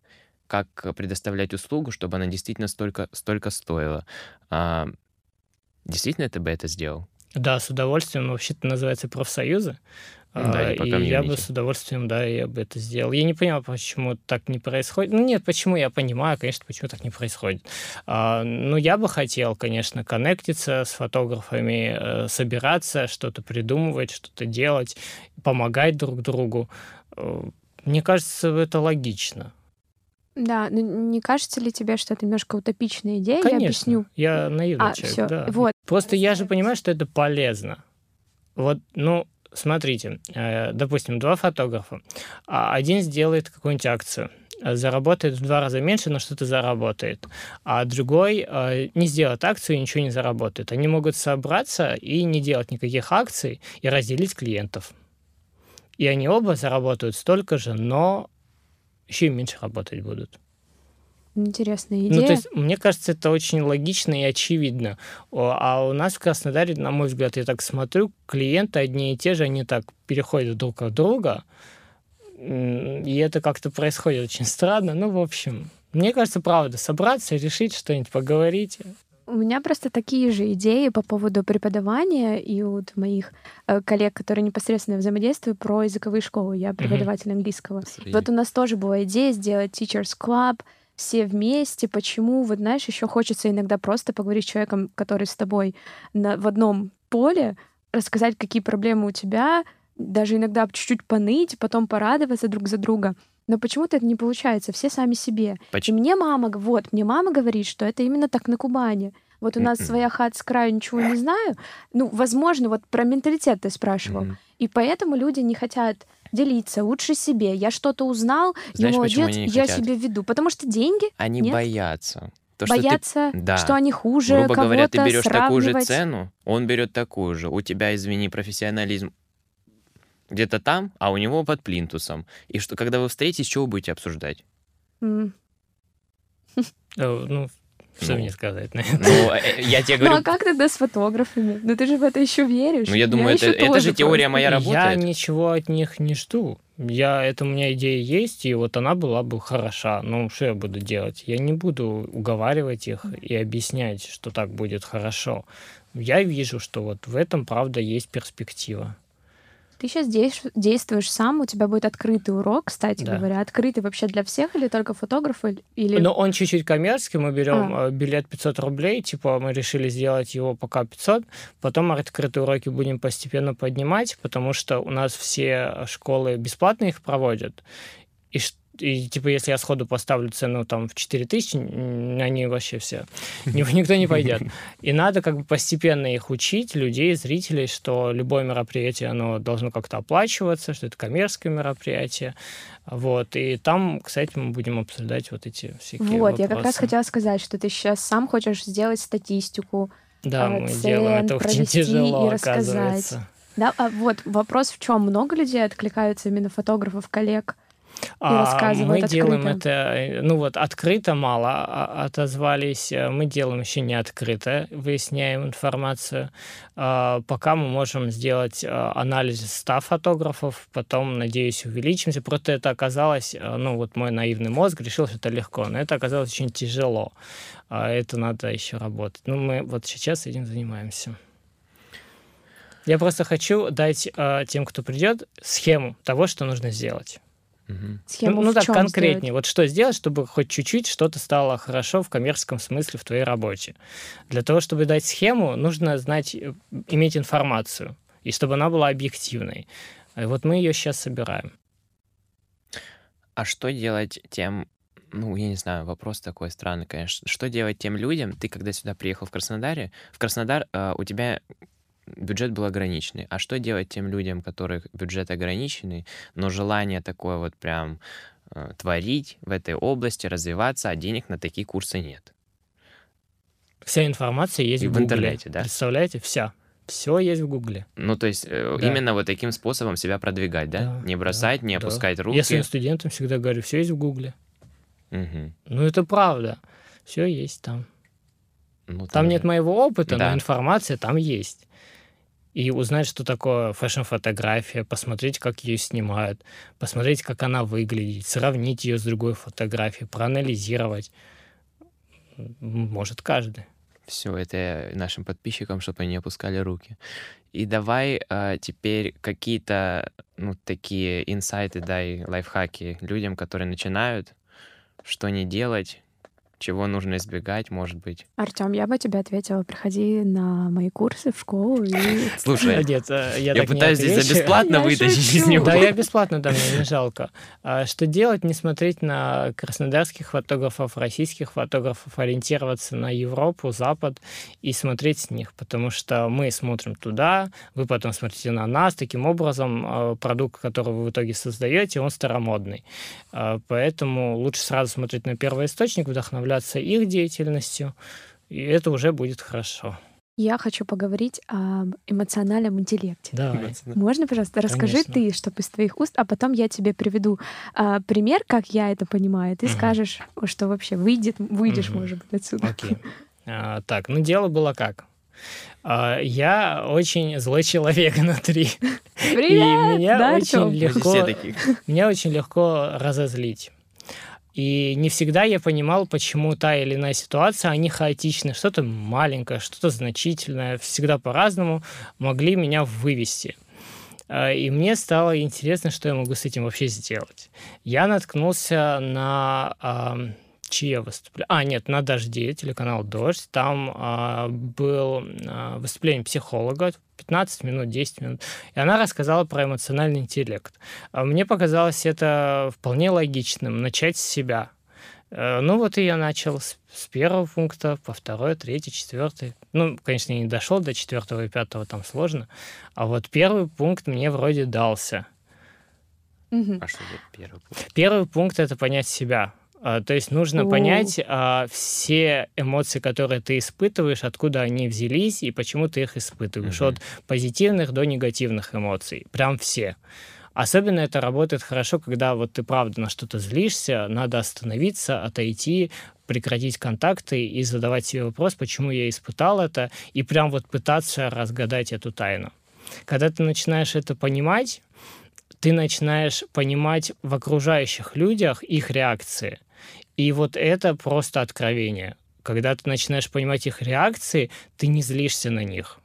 как предоставлять услугу, чтобы она действительно столько, столько стоила. А, действительно ты бы это сделал? Да, с удовольствием. Вообще-то называется профсоюзы. Да, и я бы с удовольствием, да, я бы это сделал. Я не понимаю, почему так не происходит. Ну нет, почему я понимаю, конечно, почему так не происходит. А, ну я бы хотел, конечно, коннектиться с фотографами, э, собираться, что-то придумывать, что-то делать, помогать друг другу. Э, мне кажется, это логично. Да, но не кажется ли тебе, что это немножко утопичная идея? Конечно. Я объясню. Я наивный а, человек, всё. да. Вот. Просто я же понимаю, что это полезно. Вот, ну, смотрите, э, допустим, два фотографа. А один сделает какую-нибудь акцию, заработает в два раза меньше, но что-то заработает. А другой э, не сделает акцию и ничего не заработает. Они могут собраться и не делать никаких акций и разделить клиентов. И они оба заработают столько же, но еще и меньше работать будут. Интересная идея. Ну, то есть, мне кажется, это очень логично и очевидно. А у нас в Краснодаре, на мой взгляд, я так смотрю, клиенты одни и те же, они так переходят друг от друга, И это как-то происходит очень странно. Ну, в общем, мне кажется, правда, собраться, решить что-нибудь, поговорить. У меня просто такие же идеи по поводу преподавания и вот моих э, коллег, которые непосредственно взаимодействуют про языковые школы. Я преподаватель mm-hmm. английского. Среди. Вот у нас тоже была идея сделать Teachers Club, все вместе. Почему? Вот знаешь, еще хочется иногда просто поговорить с человеком, который с тобой на, в одном поле, рассказать, какие проблемы у тебя, даже иногда чуть-чуть поныть, потом порадоваться друг за друга. Но почему-то это не получается, все сами себе. Почему? И мне мама, вот, мне мама говорит, что это именно так на Кубани. Вот у нас своя хат с краю, ничего не знаю. Ну, возможно, вот про менталитет ты спрашивал. И поэтому люди не хотят делиться лучше себе. Я что-то узнал, Знаешь, я молодец, я хотят? себе веду. Потому что деньги... Они Нет? боятся. То, боятся, что, ты, да. что они хуже Грубо говоря, ты берешь сравнивать. такую же цену, он берет такую же. У тебя, извини, профессионализм где-то там, а у него под плинтусом. И что, когда вы встретитесь, что вы будете обсуждать? Mm. Ну, что ну, мне сказать на это? Ну, э, э, я тебе говорю... Ну, а как тогда с фотографами? Ну, ты же в это еще веришь. Ну, я думаю, я это, это же теория моя работает. Я ничего от них не жду. Я, это у меня идея есть, и вот она была бы хороша. Ну, что я буду делать? Я не буду уговаривать их и объяснять, что так будет хорошо. Я вижу, что вот в этом, правда, есть перспектива. Ты сейчас действуешь сам, у тебя будет открытый урок, кстати да. говоря. Открытый вообще для всех или только фотографы? Или... Но он чуть-чуть коммерческий. Мы берем а. Э, билет 500 рублей, типа мы решили сделать его пока 500, потом открытые уроки будем постепенно поднимать, потому что у нас все школы бесплатно их проводят. И и типа если я сходу поставлю цену там в 4 тысячи, они вообще все, никто не пойдет. И надо как бы постепенно их учить, людей, зрителей, что любое мероприятие, оно должно как-то оплачиваться, что это коммерческое мероприятие. Вот, и там, кстати, мы будем обсуждать вот эти всякие Вот, вопросы. я как раз хотела сказать, что ты сейчас сам хочешь сделать статистику, да, мы цен, делаем, это очень тяжело, и рассказать. Да, а вот вопрос в чем? Много людей откликаются именно фотографов, коллег? А, мы открыто. делаем это, э, ну вот открыто мало а, отозвались, э, мы делаем еще не открыто, выясняем информацию. А, пока мы можем сделать э, анализ 100 фотографов, потом, надеюсь, увеличимся. Просто это оказалось, ну вот мой наивный мозг решил, что это легко, но это оказалось очень тяжело. Это надо еще работать. Ну мы вот сейчас этим занимаемся. Я просто хочу дать э, тем, кто придет, схему того, что нужно сделать. Угу. Схему ну, ну так конкретнее. Сделать? Вот что сделать, чтобы хоть чуть-чуть что-то стало хорошо в коммерческом смысле в твоей работе. Для того, чтобы дать схему, нужно знать, э, иметь информацию, и чтобы она была объективной. И вот мы ее сейчас собираем. А что делать тем, ну, я не знаю, вопрос такой странный, конечно. Что делать тем людям? Ты когда сюда приехал в Краснодаре, в Краснодар э, у тебя бюджет был ограниченный. А что делать тем людям, которых бюджет ограниченный, но желание такое вот прям э, творить в этой области, развиваться, а денег на такие курсы нет? Вся информация есть И в, в интернете, да? Представляете, вся. Все есть в Гугле. Ну, то есть э, да. именно вот таким способом себя продвигать, да? да не бросать, да, не опускать да. руки. Я своим студентам всегда говорю, все есть в Гугле. Угу. Ну, это правда. Все есть там. Ну, там нет моего опыта, да. но информация там есть и узнать, что такое фэшн-фотография, посмотреть, как ее снимают, посмотреть, как она выглядит, сравнить ее с другой фотографией, проанализировать. Может каждый. Все, это нашим подписчикам, чтобы они опускали руки. И давай э, теперь какие-то, ну, такие инсайты, дай, лайфхаки людям, которые начинают, что не делать, чего нужно избегать, может быть. Артем, я бы тебе ответила, приходи на мои курсы в школу и... Слушай, Нет, э, я, я пытаюсь здесь за бесплатно вытащить из него. Да, я бесплатно, да, мне не жалко. А что делать? Не смотреть на краснодарских фотографов, российских фотографов, ориентироваться на Европу, Запад и смотреть с них, потому что мы смотрим туда, вы потом смотрите на нас. Таким образом, э, продукт, который вы в итоге создаете, он старомодный. А, поэтому лучше сразу смотреть на первый источник, вдохновляться вдохновляться их деятельностью, и это уже будет хорошо. Я хочу поговорить об эмоциональном интеллекте. Давай. Можно, пожалуйста, расскажи Конечно. ты, чтобы из твоих уст, а потом я тебе приведу а, пример, как я это понимаю. Ты угу. скажешь, что вообще выйдет, выйдешь, угу. может быть, отсюда. Окей. А, так, ну дело было как. А, я очень злой человек внутри. Привет! И меня Да, очень легко, Все такие. меня очень легко разозлить. И не всегда я понимал, почему та или иная ситуация, они хаотичны. Что-то маленькое, что-то значительное, всегда по-разному могли меня вывести. А, И мне стало интересно, что я могу с этим вообще сделать. Я наткнулся на ам, чье выступление? А, нет, на «Дожде», телеканал «Дождь». Там а, был а, выступление психолога, 15 минут, 10 минут. И она рассказала про эмоциональный интеллект. А Мне показалось это вполне логичным, начать с себя. Э, Ну вот и я начал с, с первого пункта по второй, третий, четвертый. Ну, конечно, я не дошел до четвертого и пятого, там сложно. А вот первый пункт мне вроде дался. Мгм. А что за первый пункт? Первый пункт это понять себя. А, То есть нужно О. понять а, все эмоции, которые ты испытываешь, откуда они взялись и почему ты их испытываешь. Мгм. От позитивных до негативных эмоций. Прям все. Особенно это работает хорошо, когда вот ты правда на что-то злишься, надо остановиться, отойти, прекратить контакты и задавать себе вопрос, почему я испытал это, и прям вот пытаться разгадать эту тайну. Когда ты начинаешь это понимать, ты начинаешь понимать в окружающих людях их реакции. И вот это просто откровение. Когда ты начинаешь понимать их реакции, ты не злишься на них.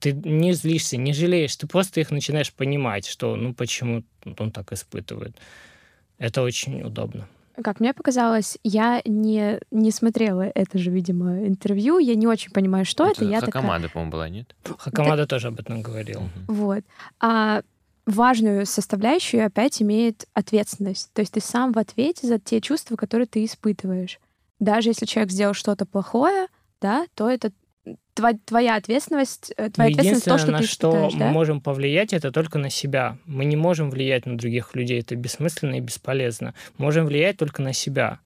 Ты не злишься, не жалеешь, ты просто их начинаешь понимать, что ну почему он так испытывает. Это очень удобно. Как мне показалось, я не, не смотрела это же, видимо, интервью. Я не очень понимаю, что это. Я такая, команда, по-моему, была, нет? Хакамада тоже об этом говорил. Мгм. Вот. А важную составляющую опять имеет ответственность. То есть ты сам в ответе за те чувства, которые ты испытываешь. Даже если человек сделал что-то плохое, да, то это тва- твоя ответственность, э, Но твоя ответственность то, что на ты что мы да? можем повлиять, это только на себя. Мы не можем влиять на других людей. Это бессмысленно и бесполезно. Можем влиять только на себя.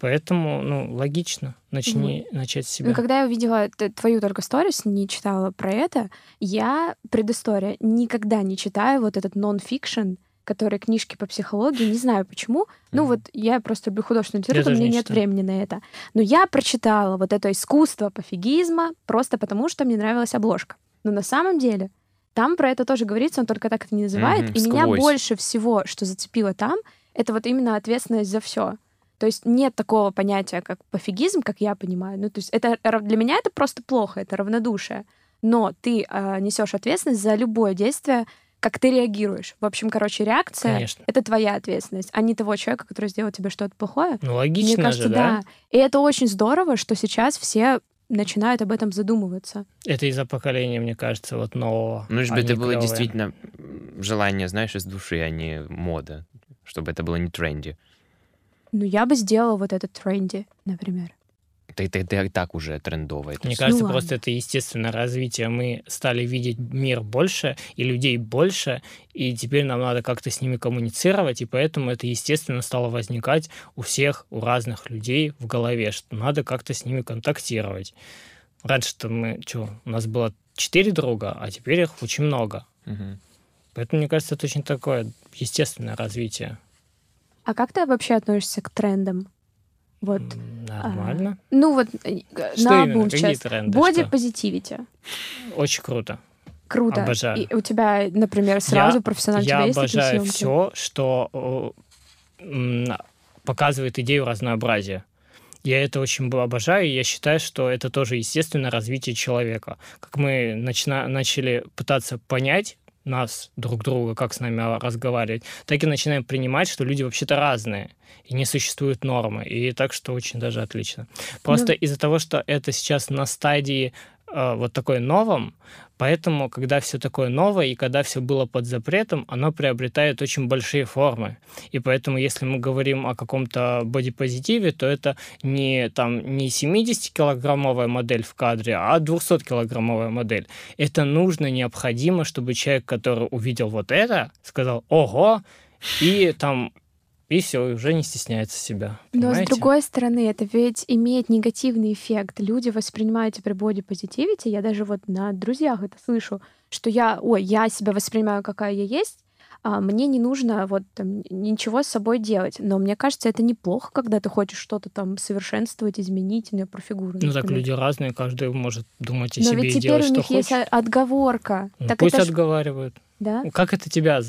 Поэтому, ну, логично. Начни начать с себя. Ну, когда я увидела твою только сторис, не читала про это, я, предыстория, никогда не читаю вот этот нон-фикшн, которые книжки по психологии, не знаю почему. Ну Мгм. вот я просто люблю художественную литературу, меня не нет читаю. времени на это. Но я прочитала вот это искусство пофигизма просто потому, что мне нравилась обложка. Но на самом деле там про это тоже говорится, он только так это не называет. Мгм, и меня сквозь. больше всего, что зацепило там, это вот именно ответственность за все. То есть нет такого понятия, как пофигизм, как я понимаю. Ну, то есть это для меня это просто плохо, это равнодушие. Но ты несешь ответственность за любое действие, как ты реагируешь. В общем, короче, реакция Конечно. это твоя ответственность, а не того человека, который сделал тебе что-то плохое. Ну, логично Мне кажется, же, да? да. И это очень здорово, что сейчас все начинают об этом задумываться. Это из-за поколения, мне кажется, вот нового. Ну, лишь бы Они это было клёвые. действительно желание, знаешь, из души, а не мода. Чтобы это было не тренди. Ну, я бы сделала вот этот тренди, например. Ты, ты, ты и так уже трендовая. это Мне кажется, Ну просто это естественное развитие. Мы стали видеть мир больше и людей больше, и теперь нам надо как-то с ними коммуницировать, и поэтому это естественно стало возникать у всех, у разных людей в голове, что надо как-то с ними контактировать. Раньше-то мы, что, у нас было четыре друга, а теперь их очень много. Мгм. Поэтому, мне кажется, это очень такое естественное развитие. А как ты вообще относишься к трендам? Вот. М, Нормально. Ну вот э, Что на именно? Какие сейчас. тренды? Боди позитивити. Очень круто. Круто. Обожаю. И у тебя, например, сразу Я- профессионально Я есть обожаю все, что показывает идею разнообразия. Я это очень обожаю, и я считаю, что это тоже естественное развитие человека. Как мы начина- начали пытаться понять нас, друг друга, как с нами разговаривать, так и начинаем принимать, что люди вообще-то разные, и не существует нормы. И так что очень даже отлично. Просто из-за того, что это сейчас на стадии вот такой новом, поэтому, когда все такое новое и когда все было под запретом, оно приобретает очень большие формы. И поэтому, если мы говорим о каком-то бодипозитиве, то это не, там, не 70-килограммовая модель в кадре, а 200-килограммовая модель. Это нужно, необходимо, чтобы человек, который увидел вот это, сказал «Ого!» и там и все, уже не стесняется себя. Но с понимаете? другой стороны, это ведь имеет негативный эффект. Люди воспринимают теперь боди позитивити. Я даже вот на друзьях это слышу, что я, ой, я себя воспринимаю, какая я есть, а, мне не нужно вот там ничего с собой делать. Но мне кажется, это неплохо, когда ты хочешь что-то там совершенствовать, изменить, мне про фигуру. Ну так например. люди разные, каждый может думать о Но себе ведь и теперь делать, у что них есть хочет. отговорка. Ну, так пусть это отговаривают. да? Как это тебя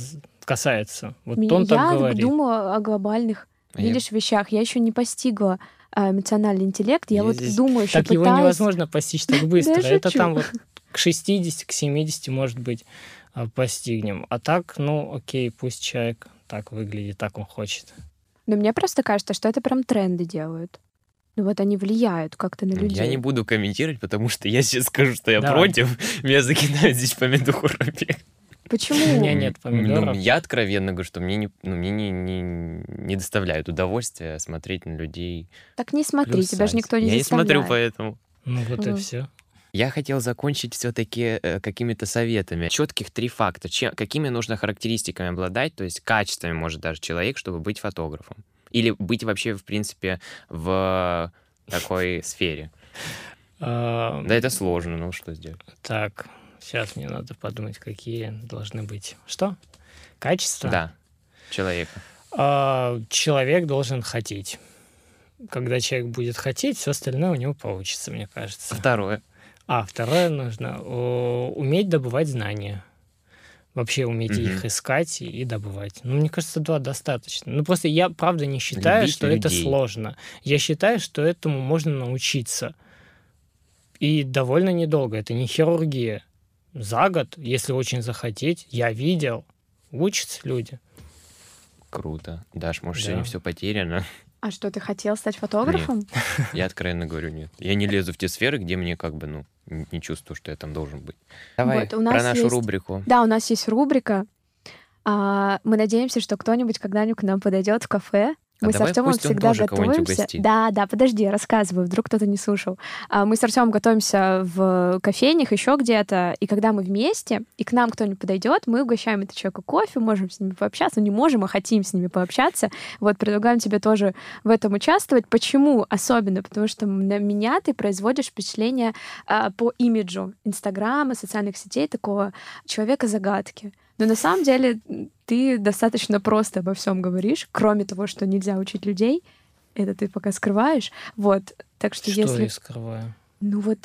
касается? Вот Меня- он так я говорит. думаю о глобальных, А я- видишь, вещах. Я еще не постигла а, эмоциональный интеллект. Я, Я вот здесь- думаю, еще Так его пытаюсь. невозможно постичь так быстро. это там вот к 60, к 70, может быть, а, постигнем. А так, ну, окей, пусть человек так выглядит, так он хочет. Но мне просто кажется, что это прям тренды делают. Ну вот они влияют как-то на людей. Я не буду комментировать, потому что я сейчас скажу, что я Давай. против. Меня закидают здесь помидорами. Почему? У меня нет помидоров. Ну, я откровенно говорю, что мне не, ну, мне не, не, не доставляет удовольствия смотреть на людей. Так не смотри, плюс тебя же никто не Я не смотрю, заставляет. поэтому. Ну вот и Вот. все. Я хотел закончить все-таки какими-то советами. Четких три факта. Че- какими нужно характеристиками обладать, то есть качествами, может, даже человек, чтобы быть фотографом? Или быть вообще, в принципе, в такой сфере? А, Да это сложно, ну что сделать? Так, сейчас мне надо подумать, какие должны быть. Что? Качество? Да, человека. А, человек должен хотеть. Когда человек будет хотеть, все остальное у него получится, мне кажется. Второе. А второе нужно о, уметь добывать знания. Вообще уметь Мгм. их искать и, добывать. Ну, мне кажется, два достаточно. Ну, просто я, правда, не считаю, Любить что это людей. сложно. Я считаю, что этому можно научиться. И довольно недолго. Это не хирургия. За год, если очень захотеть, я видел, учатся люди. Круто. Даш, может, Да. сегодня все потеряно? А что, ты хотел стать фотографом? Я откровенно говорю, нет. Я не лезу в те сферы, где мне как бы, ну, не чувствую, что я там должен быть. Давай Вот, у нас про нашу есть- рубрику. Да, у нас есть рубрика. А, мы надеемся, что кто-нибудь когда-нибудь к нам подойдет в кафе. А Мы с Артемом всегда готовимся. Да, да, подожди, рассказываю, вдруг кто-то не слушал. А, Мы с Артемом готовимся в кофейнях, еще где-то, и когда мы вместе, и к нам кто-нибудь подойдет, мы угощаем этого человека кофе, можем с ними пообщаться, ну, не можем, а хотим с ними пообщаться. Вот предлагаем тебе тоже в этом участвовать. Почему особенно? Потому что на меня ты производишь впечатление а, по имиджу Инстаграма, социальных сетей такого человека-загадки. Но на самом деле ты достаточно просто обо всем говоришь, кроме того, что нельзя учить людей. Это ты пока скрываешь. Вот. Так что, Что если... я скрываю? Ну вот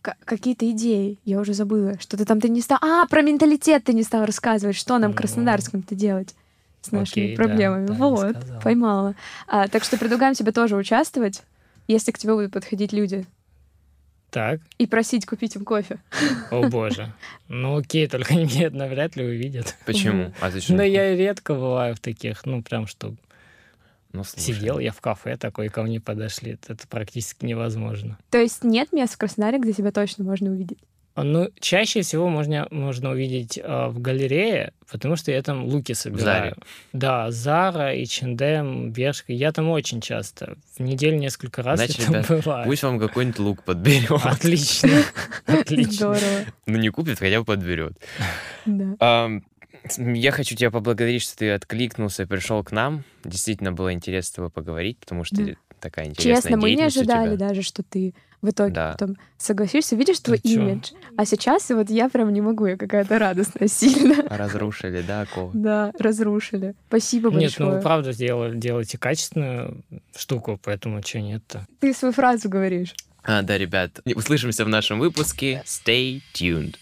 ка- какие-то идеи, я уже забыла. Что-то там ты не стал... А, про менталитет ты не стал рассказывать. Что нам Ну. краснодарским-то делать с нашими Окей, да, проблемами? да, вот, сказала. поймала. А, так что предлагаем тебе тоже участвовать, если к тебе будут подходить люди, Так, и просить купить им кофе. о боже. Ну окей, только меня это навряд ли увидят. Почему? А зачем? Но я редко бываю в таких, ну прям, что Ну, слушай. сидел я в кафе такой, ко мне подошли. Это, это практически невозможно. То есть нет мест в Краснодаре, где тебя точно можно увидеть? Ну, чаще всего можно, можно увидеть э, в галерее, потому что я там луки собираю. Да, Зара, H&M, Бершка. Я там очень часто. В неделю несколько раз Значит, я там ребят, бываю. Пусть вам какой-нибудь лук подберет. Отлично. Отлично. Здорово. Ну, не купит, хотя бы подберет. Да. Я хочу тебя поблагодарить, что ты откликнулся и пришел к нам. Действительно было интересно с тобой поговорить, потому что Да. такая интересная Честно, мы не ожидали даже, что ты в итоге Да. потом согласишься. Видишь твой Ты чё? имидж? А сейчас вот я прям не могу, я какая-то радостная сильно. Разрушили, да, оковы? Да, разрушили. Спасибо Нет, ну большое. вы правда сделали, делаете качественную штуку, поэтому что нет-то. Ты свою фразу говоришь. А, да, ребят, услышимся в нашем выпуске. Stay tuned.